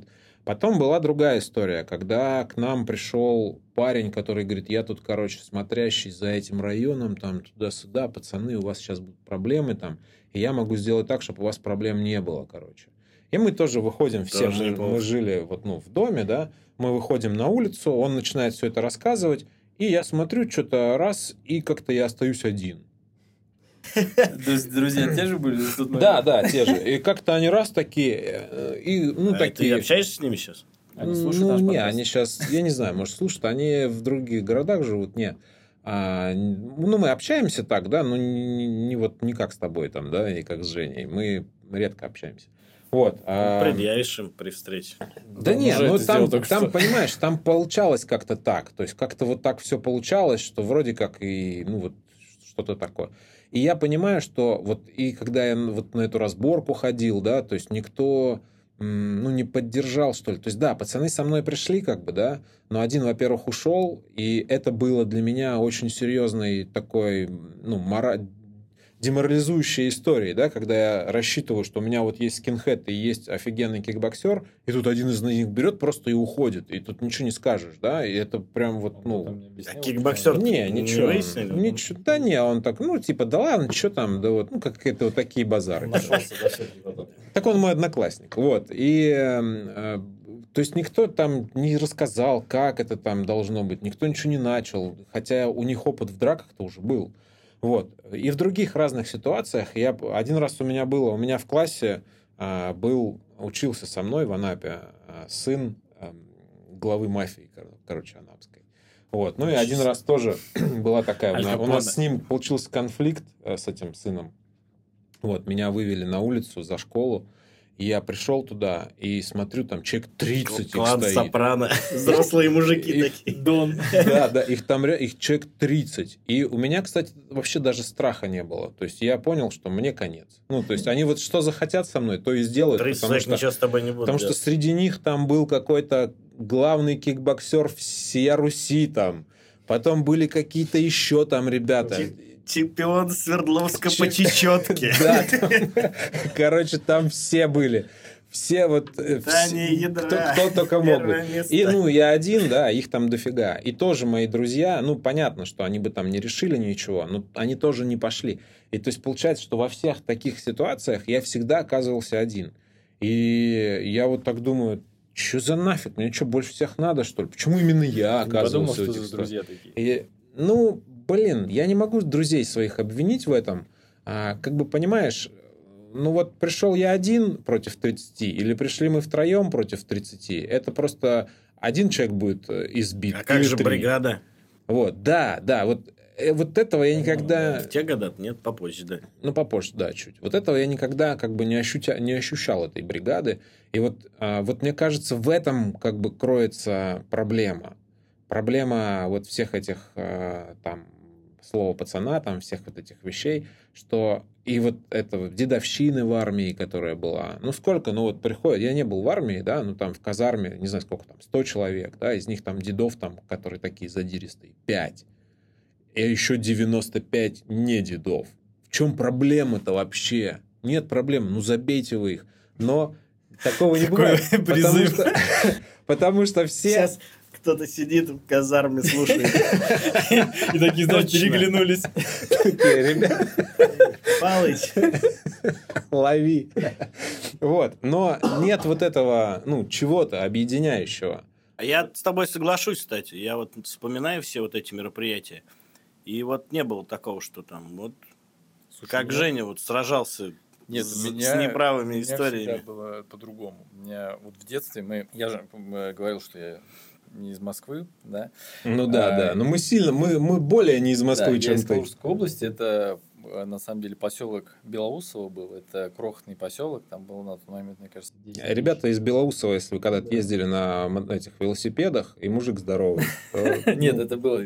потом была другая история, когда к нам пришел парень, который говорит, я тут, короче, смотрящий за этим районом, там, туда-сюда, пацаны, у вас сейчас будут проблемы, там, и я могу сделать так, чтобы у вас проблем не было, короче. И мы тоже выходим, все Тоже мы, мы жили вот, ну, в доме, да, мы выходим на улицу, он начинает все это рассказывать, и я смотрю, что-то раз, и как-то я остаюсь один. *laughs* То есть друзья те же были? Да, да, те же. И как-то они раз такие, э, и, ну, А ты такие... общаешься с ними сейчас? Они слушают ну, наш не, они сейчас, я не знаю, может, слушают, они в других городах живут, нет. А, ну, мы общаемся так, да, но не, не вот не как с тобой там, да, и как с Женей. Мы редко общаемся. Вот. а- Предъявишь им при встрече. да не, ну там, там что. понимаешь, там получалось как-то так. То есть как-то вот так все получалось, что вроде как и, ну вот, что-то такое. И я понимаю, что вот и когда я вот на эту разборку ходил, да, то есть никто, ну, не поддержал, что ли. То есть, да, пацаны со мной пришли, как бы, да, но один, во-первых, ушел, и это было для меня очень серьезной такой, ну, мора... деморализующей историей, да, когда я рассчитываю, что у меня вот есть скинхед и есть офигенный кикбоксер, и тут один из них берет просто и уходит, и тут ничего не скажешь, да, и это прям вот, ну... не А кикбоксер Не, не ничего. выяснили? Ничего. Да не, он так, ну, типа, да ладно, что там, да вот, ну, как это вот такие базары. Так он мой одноклассник. Вот. И, э, э, то есть, никто там не рассказал, как это там должно быть. Никто ничего не начал. Хотя у них опыт в драках-то уже был. Вот. И в других разных ситуациях. Я, один раз у меня было, у меня в классе а, был, учился со мной в Анапе а, сын а, главы мафии, кор- короче, анапской. Вот. Ну и один раз тоже *clears throat* была такая, у Аль нас- у нас с ним получился конфликт э, с этим сыном. Вот, меня вывели на улицу за школу, я пришел туда и смотрю, там человек 30 их Клан стоит. Сопрано. *laughs* Взрослые мужики Их- такие. Дон. *laughs* Да, да, их там их человек 30. И у меня, кстати, вообще даже страха не было. То есть я понял, что мне конец. Ну, то есть они вот что захотят со мной, то и сделают. 30 потому что, ничего с тобой не будут потому что среди них там был какой-то главный кикбоксер всея Руси там. Потом были какие-то еще там ребята. Чемпион Свердловска по Че- чечетке. *laughs* Да, короче, там все были. Все вот... э, все- ядра. кто, кто только мог бы. Первое место. И, ну, я один, да, их там дофига. И тоже мои друзья, ну, понятно, что они бы там не решили ничего, но они тоже не пошли. И то есть получается, что во всех таких ситуациях я всегда оказывался один. И я вот так думаю, что за нафиг? Мне что, больше всех надо, что ли? Почему именно я Не подумал, оказывался в что этих за ситуациях? друзья такие. И, ну, блин, я не могу друзей своих обвинить в этом. А, как бы понимаешь, ну вот пришел я один против 30, или пришли мы втроем против 30, это просто один человек будет э, избит. А как же три. бригада? Вот, да, да, вот, э, вот этого я никогда... В те года нет, попозже, да. Ну, попозже, да, чуть. Вот этого я никогда как бы не, ощутя... не ощущал этой бригады. И вот, а, вот мне кажется, в этом как бы кроется проблема. Проблема вот всех этих а, там слова пацана, там всех вот этих вещей, что и вот этого дедовщины в армии, которая была, ну сколько, ну вот приходит, я не был в армии, да, ну там в казарме, не знаю сколько там, 100 человек, да, из них там дедов там, которые такие задиристые, 5. И еще 95 не дедов. В чем проблема-то вообще? Нет проблем, ну забейте вы их. Но такого не Такой бывает. *laughs* Потому призыв. что, *laughs* потому что все... Сейчас Кто-то сидит в казарме, слушает. *laughs* И такие, знаешь, переглянулись. Палыч. лови. Вот. Но нет вот этого, ну, чего-то объединяющего. А я с тобой соглашусь, кстати. Я вот вспоминаю все вот эти мероприятия. И вот не было такого, что там вот как ну, Женя вот сражался Нет, с, меня, с неправыми у меня историями. всегда было по-другому. У меня вот в детстве мы, я же э, говорил, что я не из Москвы, да. Ну да, А, да. Но мы сильно, мы, мы более не из Москвы, Да, я чем из ты. Калужской области. Это э, на самом деле поселок Белоусово был. Это крохотный поселок. Там было на тот момент, мне кажется, 10 тысяч. Ребята из Белоусова, если вы когда-то Да. ездили на этих велосипедах, и мужик здоровый. *laughs* Нет, ну, это было.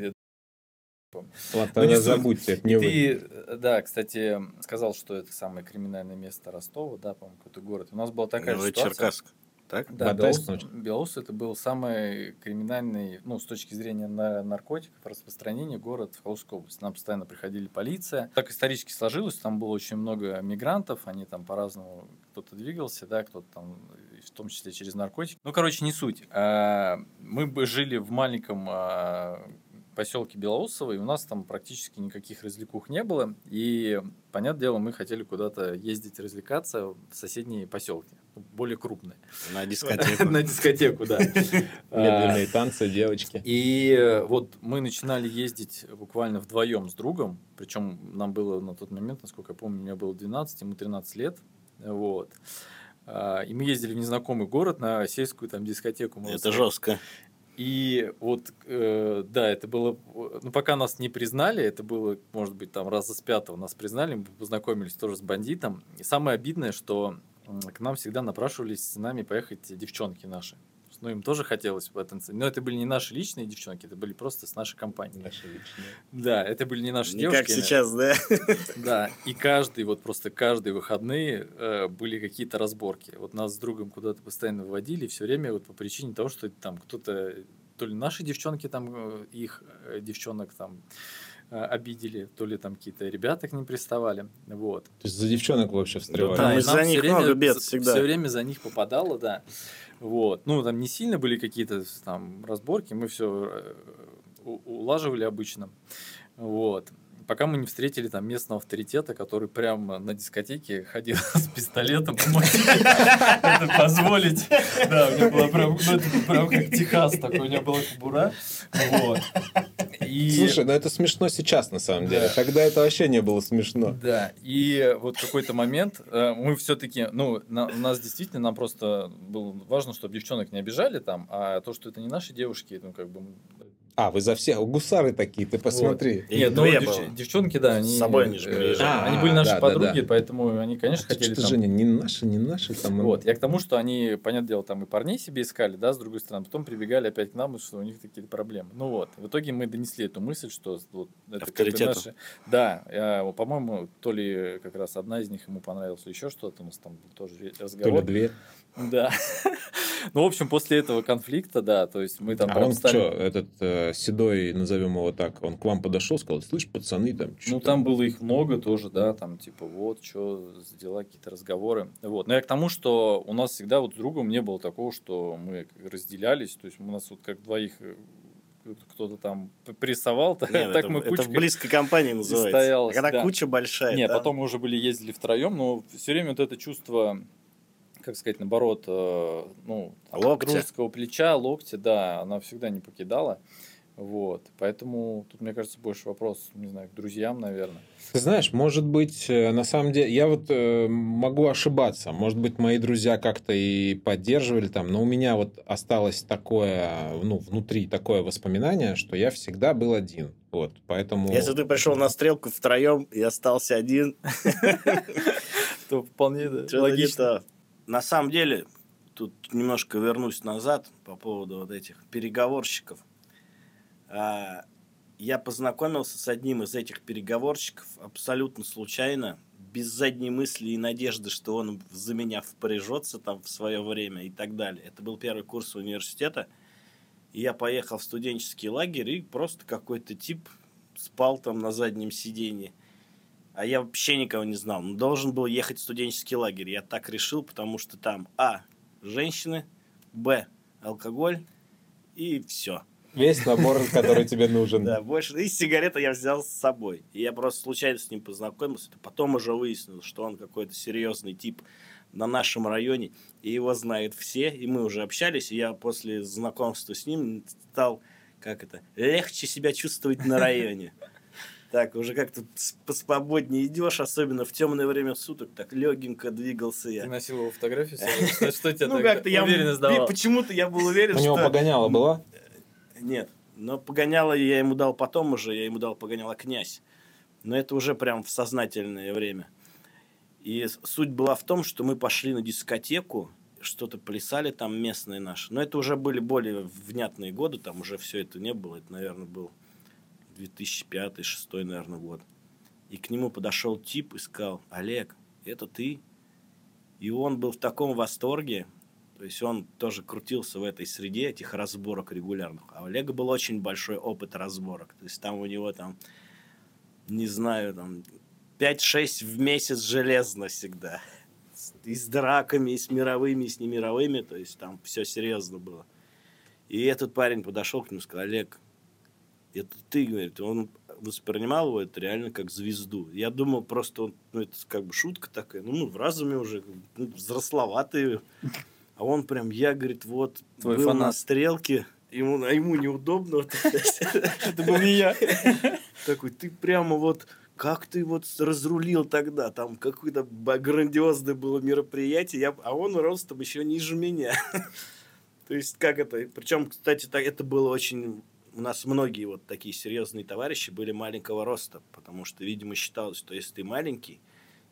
Ладно, ну, не тогда суть. забудьте, это не вы. Ты, э, да, кстати, сказал, что это самое криминальное место Ростова, да, по-моему, какой-то город. У нас была такая же ситуация. Новочеркасск. Так? Да. Белоус это был самый криминальный, ну, с точки зрения на наркотиков, распространения город в Калужской области. Нам постоянно приходили полиция. Так исторически сложилось, там было очень много мигрантов, они там по-разному, кто-то двигался, да, кто-то там, в том числе через наркотики. Ну, короче, не суть. А, Мы бы жили в маленьком а, поселке Белоусово, и у нас там практически никаких развлекух не было. И, понятное дело, мы хотели куда-то ездить развлекаться в соседние поселки, более крупные. На *laughs* дискотеку. На дискотеку, да. *laughs* Медленные танцы, девочки. И вот мы начинали ездить буквально вдвоем с другом, причем нам было на тот момент, насколько я помню, мне было 12, ему 13 лет, вот. А, И мы ездили в незнакомый город на сельскую там дискотеку. Это сказать. жестко. И вот, э, да, это было, ну, пока нас не признали, это было, может быть, там раза с пятого нас признали, мы познакомились тоже с бандитом. И самое обидное, что к нам всегда напрашивались с нами поехать девчонки наши. Ну, им тоже хотелось потанцевать. Но это были не наши личные девчонки, это были просто с нашей компании. Да, это были не наши Не как девушки. сейчас, да? Да, и каждый, вот просто каждые выходные э, были какие-то разборки. Вот нас с другом куда-то постоянно выводили, все время вот по причине того, что там кто-то, то ли наши девчонки там, э, их э, девчонок там обидели, то ли там какие-то ребята к ним приставали, вот. То есть за девчонок вообще встревали. И из-за нам них всё много бед всегда. Все время за них попадало, да. Вот. Ну, там не сильно были какие-то там разборки, мы все улаживали обычно. Вот. Пока мы не встретили там местного авторитета, который прямо на дискотеке ходил *laughs* с пистолетом, это позволить. Да, у него была прям, ну, это прям как Техас такой, у него была кобура. Вот. И... Слушай, ну это смешно сейчас, на самом деле. Да. Тогда это вообще не было смешно. Да, и вот какой-то момент э, мы все-таки, ну, на- у нас действительно, нам просто было важно, чтобы девчонок не обижали там, а то, что это не наши девушки, ну, как бы... А, вы за всех гусары такие, ты посмотри. Их Нет, ну, девч- было. девчонки, да, они... С собой они же э, приезжали. Они А, были наши да, да, подруги, да. поэтому они, конечно, Ты хотели что, там... Женя, не наши, не наши там. Вот, я к тому, что они, понятное дело, там и парней себе искали, да, с другой стороны, потом прибегали опять к нам, и что у них такие проблемы. Ну вот, в итоге мы донесли эту мысль, что вот это Авторитету. наши... Да, я, вот, по-моему, то ли как раз одна из них ему понравилась, еще что-то, у нас там тоже ре- То разговор. ли две. Да. *laughs* Ну, в общем, после этого конфликта, да, то есть мы там А он стали- что, этот э, седой, назовем его так, он к вам подошел, сказал, слышь, пацаны, там... Ну, там было их много тоже, да, там, типа, вот, что за дела, какие-то разговоры. Вот. Но я к тому, что у нас всегда вот с другом не было такого, что мы разделялись, то есть у нас вот как двоих э, кто-то там прессовал, так, *laughs* Нет, так это, мы это кучкой... в близкой компании называется. состоялось, А когда да. куча большая. Нет, да? потом мы уже были ездили втроем, но все время вот это чувство, как сказать, наоборот, э, ну, Локтя. дружеского плеча, локтя, да, она всегда не покидала. Вот. Поэтому тут, мне кажется, больше вопрос, не знаю, к друзьям, наверное. Ты знаешь, может быть, э, на самом деле, я вот э, могу ошибаться. Может быть, мои друзья как-то и поддерживали там, но у меня вот осталось такое, ну, внутри такое воспоминание, что я всегда был один. Вот, поэтому... Если ты пришел на стрелку втроем и остался один, *laughs* То вполне то. На самом деле, тут немножко вернусь назад по поводу вот этих переговорщиков. А, Я познакомился с одним из этих переговорщиков абсолютно случайно, без задней мысли и надежды, что он за меня впряжется там в свое время и так далее. Это был первый курс университета. И я поехал в студенческий лагерь, и просто какой-то тип спал там на заднем сиденье. А я вообще никого не знал. Но должен был ехать в студенческий лагерь. Я так решил, потому что там А. Женщины, Б. Алкоголь и все. Весь набор, который тебе нужен. Да, больше. И сигареты я взял с собой. И я просто случайно с ним познакомился. Потом уже выяснилось, что он какой-то серьезный тип на нашем районе. И его знают все. И мы уже общались. И я после знакомства с ним стал, как это, легче себя чувствовать на районе. *laughs* Так, уже как-то поспободнее идешь, особенно в темное время суток, так легенько двигался я. Ты носил его фотографию? Что, тебя *laughs* ну, как-то я? Почему-то я был уверен, что... У него погоняло было? Нет. Но погоняло я ему дал потом уже, я ему дал погоняло князь. Но это уже прям в сознательное время. И суть была в том, что мы пошли на дискотеку, что-то плясали там местные наши. Но это уже были более внятные годы, там уже все это не было. Это, наверное, был 2005-2006, наверное, год. И к нему подошел тип и сказал, Олег, это ты? И он был в таком восторге, то есть он тоже крутился в этой среде этих разборок регулярных. А у Олега был очень большой опыт разборок. То есть там у него там, не знаю, там 5-6 в месяц железно всегда. И с драками, и с мировыми, и с немировыми. То есть там все серьезно было. И этот парень подошел к нему и сказал, Олег, это ты, говорит, он воспринимал его это реально как звезду. Я думал просто, он, ну, это как бы шутка такая, ну, мы в разуме уже, ну, взрословатые. А он прям, я, говорит, вот, Твой был фанат. на стрелке, ему, а ему неудобно. Это был не я. Такой, ты прямо вот, как ты вот разрулил тогда? Там какое-то грандиозное было мероприятие, а он ростом еще ниже меня. *laughs* То есть, как это? Причем, кстати, это было очень у нас многие вот такие серьезные товарищи были маленького роста, потому что, видимо, считалось, что если ты маленький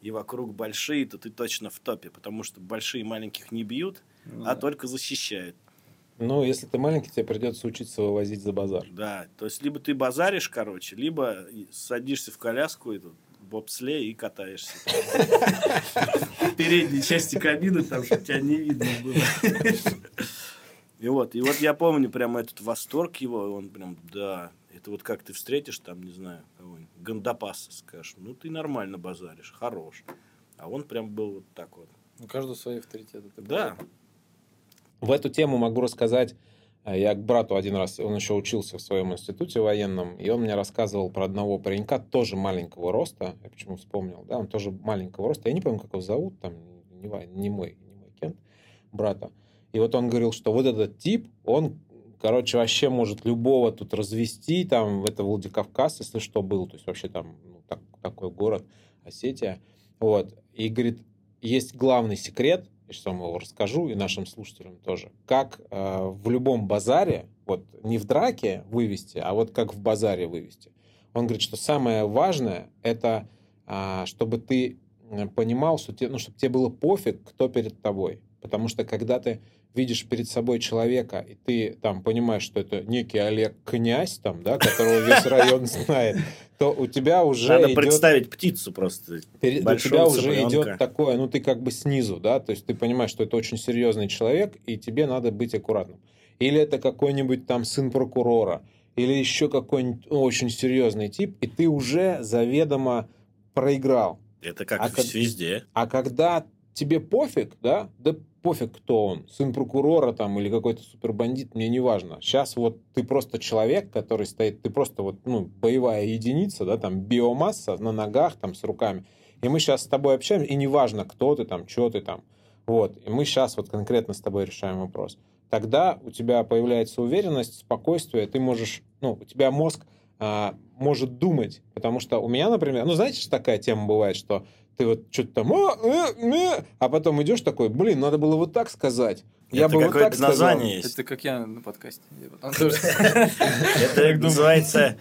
и вокруг большие, то ты точно в топе, потому что большие маленьких не бьют, ну, а да. только защищают. Ну, если ты маленький, тебе придется учиться вывозить за базар. Да, то есть либо ты базаришь, короче, либо садишься в коляску и тут бобсле и катаешься. *laughs* В передней части кабины, там, чтобы тебя не видно было. *laughs* И вот, и вот я помню прямо этот восторг его, он прям, да, это вот как ты встретишь там, не знаю, кого-нибудь, Гандапаса скажешь, ну ты нормально базаришь, хорош. А он прям был вот так вот. У каждого свои авторитеты. Да. В эту тему могу рассказать. Э, я к брату один раз, он еще учился в своем институте военном, и он мне рассказывал про одного паренька, тоже маленького роста, я почему вспомнил, да, он тоже маленького роста, я не помню, как его зовут, там, не, не мой, не мой Кент, брата. И вот он говорил, что вот этот тип, он, короче, вообще может любого тут развести, там, это Владикавказ, если что, был, то есть вообще там ну, так, такой город, Осетия. Вот. И, говорит, есть главный секрет, и что я его расскажу, и нашим слушателям тоже, как э, в любом базаре, вот не в драке вывести, а вот как в базаре вывести. Он говорит, что самое важное, это э, чтобы ты понимал, что тебе, ну, чтобы тебе было пофиг, кто перед тобой. Потому что когда ты видишь перед собой человека, и ты там понимаешь, что это некий Олег Князь, там, да, которого весь *laughs* район знает, то у тебя уже Надо идет... представить птицу просто. Перед... У тебя уже идет такое, ну ты как бы снизу, да, то есть ты понимаешь, что это очень серьезный человек, и тебе надо быть аккуратным. Или это какой-нибудь там сын прокурора, или еще какой-нибудь очень серьезный тип, и ты уже заведомо проиграл. Это как а везде. А когда тебе пофиг, да, да пофиг, кто он, сын прокурора там или какой-то супербандит, мне не важно. Сейчас вот ты просто человек, который стоит, ты просто вот, ну, боевая единица, да, там, биомасса на ногах, там, с руками. И мы сейчас с тобой общаемся, и неважно, кто ты там, что ты там. Вот, и мы сейчас вот конкретно с тобой решаем вопрос. Тогда у тебя появляется уверенность, спокойствие, ты можешь, ну, у тебя мозг а, может думать, потому что у меня, например, ну, знаете, что такая тема бывает, что ты вот что-то там, а, э, э, а потом идешь такой, блин, надо было вот так сказать. Я это бы вот так название сказал. есть. Это как я на подкасте. *laughs* Это называется,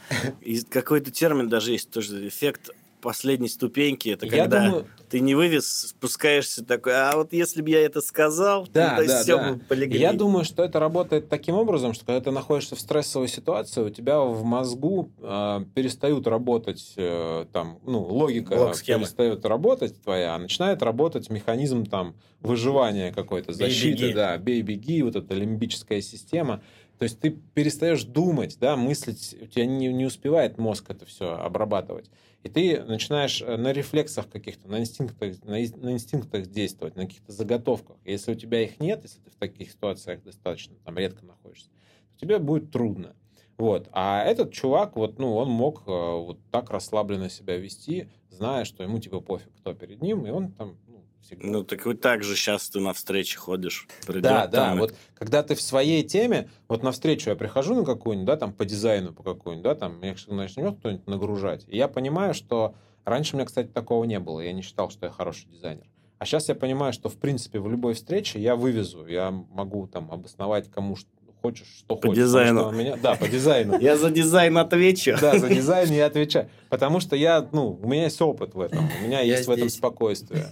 какой-то термин даже есть, тоже эффект последней ступеньки. Это я когда думаю... ты не вывез, спускаешься такой, а вот если бы я это сказал, да, то да, все да. бы полегли. Я думаю, что это работает таким образом, что когда ты находишься в стрессовой ситуации, у тебя в мозгу э, перестают работать, э, там, ну, логика перестает работать твоя, а начинает работать механизм там выживания какой-то, защиты, бей, да, бей-беги, вот эта лимбическая система. То есть ты перестаешь думать, да, мыслить, у тебя не, не успевает мозг это все обрабатывать. И ты начинаешь э, на рефлексах каких-то, на инстинктах, на, инстинктах действовать, на каких-то заготовках. Если у тебя их нет, если ты в таких ситуациях достаточно там редко находишься, то тебе будет трудно. Вот. А этот чувак, вот, ну, он мог э, вот так расслабленно себя вести, зная, что ему типа пофиг, кто перед ним, и он там всегда... Ну, так вот так же сейчас ты на встрече ходишь. Придет Да, да, и- вот когда ты в своей теме, вот навстречу я прихожу на какую-нибудь, да, там по дизайну по какую-нибудь, да, там меня начнет кто-нибудь нагружать, и я понимаю, что раньше у меня, кстати, такого не было, я не считал, что я хороший дизайнер. А сейчас я понимаю, что, в принципе, в любой встрече я вывезу, я могу там обосновать кому что хочешь, что По хочешь. потому дизайну. он меня- Да, по дизайну. *laughs* Я за дизайн отвечу. Да, за дизайн я отвечаю. Потому что я, ну, у меня есть опыт в этом. У меня Я есть в этом здесь. спокойствие.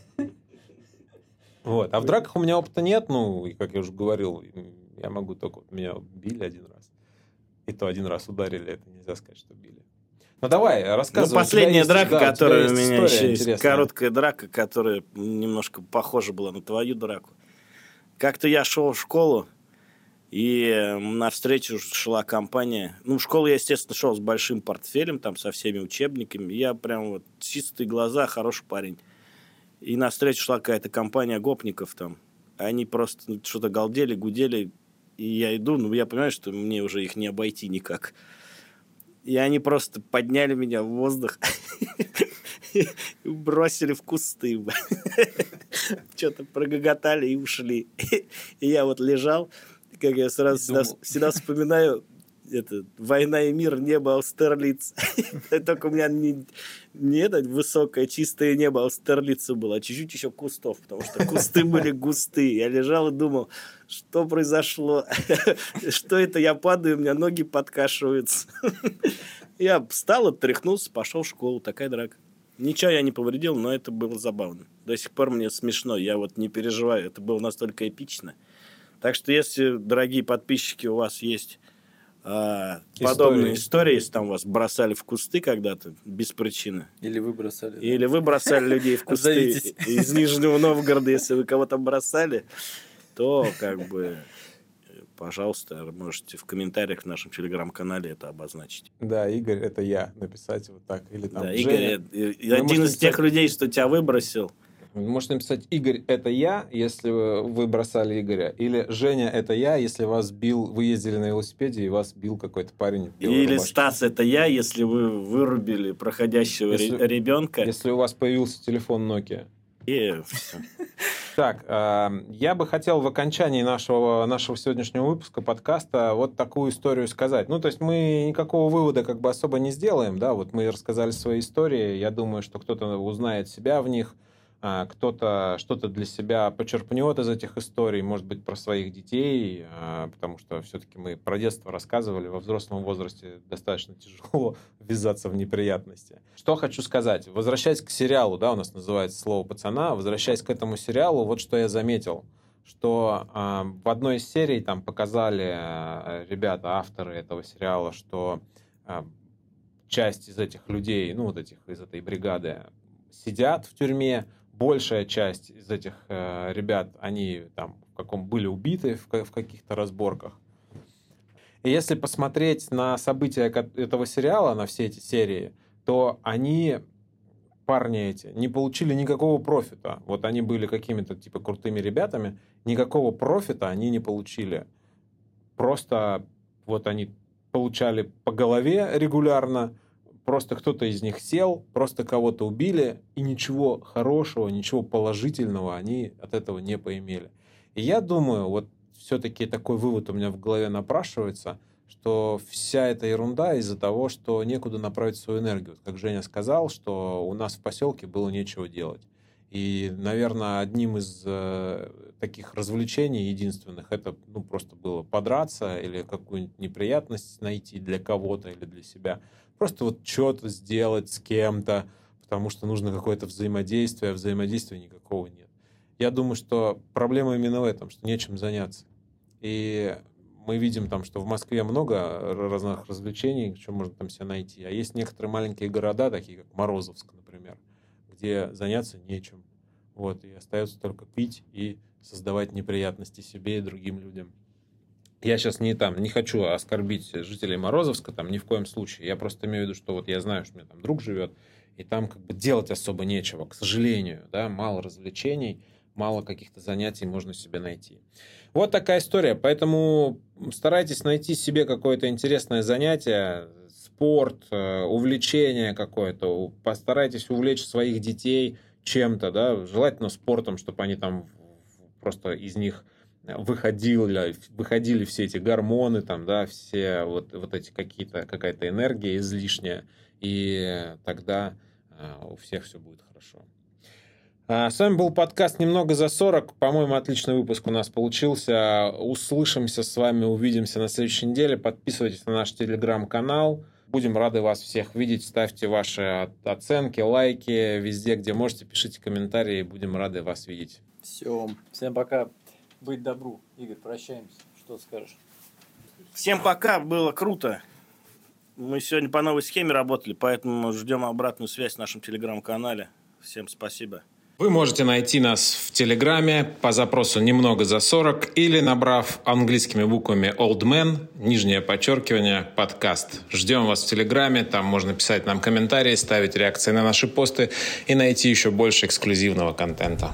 Вот. А в драках у меня опыта нет, ну, и как я уже говорил, я могу только... вот Меня били один раз. И то один раз ударили, это нельзя сказать, что били. Ну, давай, Ну, рассказывай. У тебя последняя есть- драка, да, у которая у есть меня еще есть, интересная. короткая драка, которая немножко похожа была на твою драку. Как-то я шел в школу, и навстречу шла компания. Ну, в школу я, естественно, шел с большим портфелем, там, со всеми учебниками. Я прям вот чистые глаза, хороший парень. И навстречу шла какая-то компания гопников там. Они просто что-то галдели, гудели. И я иду, ну, я понимаю, что мне уже их не обойти никак. И они просто подняли меня в воздух *laughs* и бросили в кусты. *laughs* Что-то прогоготали и ушли. *laughs* И я вот лежал, как я сразу всегда вспоминаю, это, «Война и мир, небо Аустерлиц». *laughs* Только у меня не, не это высокое, чистое небо Аустерлица было, а чуть-чуть еще кустов, потому что кусты были густые. Я лежал и думал, что произошло? *laughs* Что это я падаю, у меня ноги подкашиваются. *laughs* Я встал, отряхнулся, пошел в школу. Такая драка. Ничего я не повредил, но это было забавно. До сих пор мне смешно. Я вот не переживаю. Это было настолько эпично. Так что, если, дорогие подписчики, у вас есть а, подобные истории, если там вас бросали в кусты когда-то без причины, Или вы бросали. да? или вы бросали людей в *laughs* кусты из Нижнего Новгорода, если вы кого-то бросали, то как бы, э, пожалуйста, можете в комментариях в нашем телеграм-канале это обозначить. Да, Игорь, это я. Написать вот так. Или там да, Женя. Игорь, э, э, Вы один из тех людей, что тебя выбросил. Можете написать Игорь это я, если вы бросали Игоря, или Женя это я, если вас бил, вы ездили на велосипеде и вас бил какой-то парень. Или рубашке. Стас, это я, если вы вырубили проходящего Если- ре- ребенка. Если у вас появился телефон Nokia. И всё. Так, а, я бы хотел в окончании нашего, нашего сегодняшнего выпуска подкаста вот такую историю сказать. Ну, то есть мы никакого вывода как бы особо не сделаем, да, вот мы рассказали свои истории, я думаю, что кто-то узнает себя в них, кто-то что-то для себя почерпнет из этих историй, может быть, про своих детей, а, потому что все-таки мы про детство рассказывали, во взрослом возрасте достаточно тяжело *laughs* ввязаться в неприятности. Что хочу сказать. Возвращаясь к сериалу, да, у нас называется «Слово пацана», возвращаясь к этому сериалу, вот что я заметил, что а, в одной из серий там показали а, ребята, авторы этого сериала, что а, часть из этих людей, ну, вот этих, из этой бригады сидят в тюрьме, большая часть из этих э, ребят, они там в каком были убиты в, в каких-то разборках. И если посмотреть на события этого сериала, на все эти серии, то они, парни эти, не получили никакого профита. Вот они были какими-то типа крутыми ребятами, никакого профита они не получили. Просто вот они получали по голове регулярно, просто кто-то из них сел, просто кого-то убили, и ничего хорошего, ничего положительного они от этого не поимели. И я думаю, вот все-таки такой вывод у меня в голове напрашивается, что вся эта ерунда из-за того, что некуда направить свою энергию. Как Женя сказал, что у нас в поселке было нечего делать. И, наверное, одним из э, таких развлечений единственных это ну, просто было подраться или какую-нибудь неприятность найти для кого-то или для себя. Просто вот что-то сделать с кем-то, потому что нужно какое-то взаимодействие, а взаимодействия никакого нет. Я думаю, что проблема именно в этом, что нечем заняться. И мы видим там, что в Москве много разных развлечений, что можно там себе найти. А есть некоторые маленькие города, такие как Морозовск, например, где заняться нечем. Вот, и остается только пить и создавать неприятности себе и другим людям. Я сейчас не там, не хочу оскорбить жителей Морозовска, там ни в коем случае. Я просто имею в виду, что вот я знаю, что у меня там друг живет, и там как бы делать особо нечего, к сожалению, да, мало развлечений. мало каких-то занятий можно себе найти. Вот такая история. Поэтому старайтесь найти себе какое-то интересное занятие, спорт, э, увлечение какое-то. Постарайтесь увлечь своих детей чем-то, да, желательно спортом, чтобы они там просто из них выходили, выходили все эти гормоны, там, да, все вот, вот эти какие-то, какая-то энергия излишняя, и тогда а, у всех все будет хорошо. А, с вами был подкаст «Немного за 40». По-моему, отличный выпуск у нас получился. Услышимся с вами, увидимся на следующей неделе. Подписывайтесь на наш телеграм-канал. Будем рады вас всех видеть. Ставьте ваши оценки, лайки везде, где можете. Пишите комментарии. Будем рады вас видеть. Все. Всем пока. Быть добру. Игорь, прощаемся. Что скажешь? Всем пока. Было круто. Мы сегодня по новой схеме работали, поэтому ждем обратную связь в нашем телеграм-канале. Всем спасибо. Вы можете найти нас в Телеграме по запросу «Немного за 40» или набрав английскими буквами «Old Man», нижнее подчеркивание, подкаст. Ждем вас в Телеграме, там можно писать нам комментарии, ставить реакции на наши посты и найти еще больше эксклюзивного контента.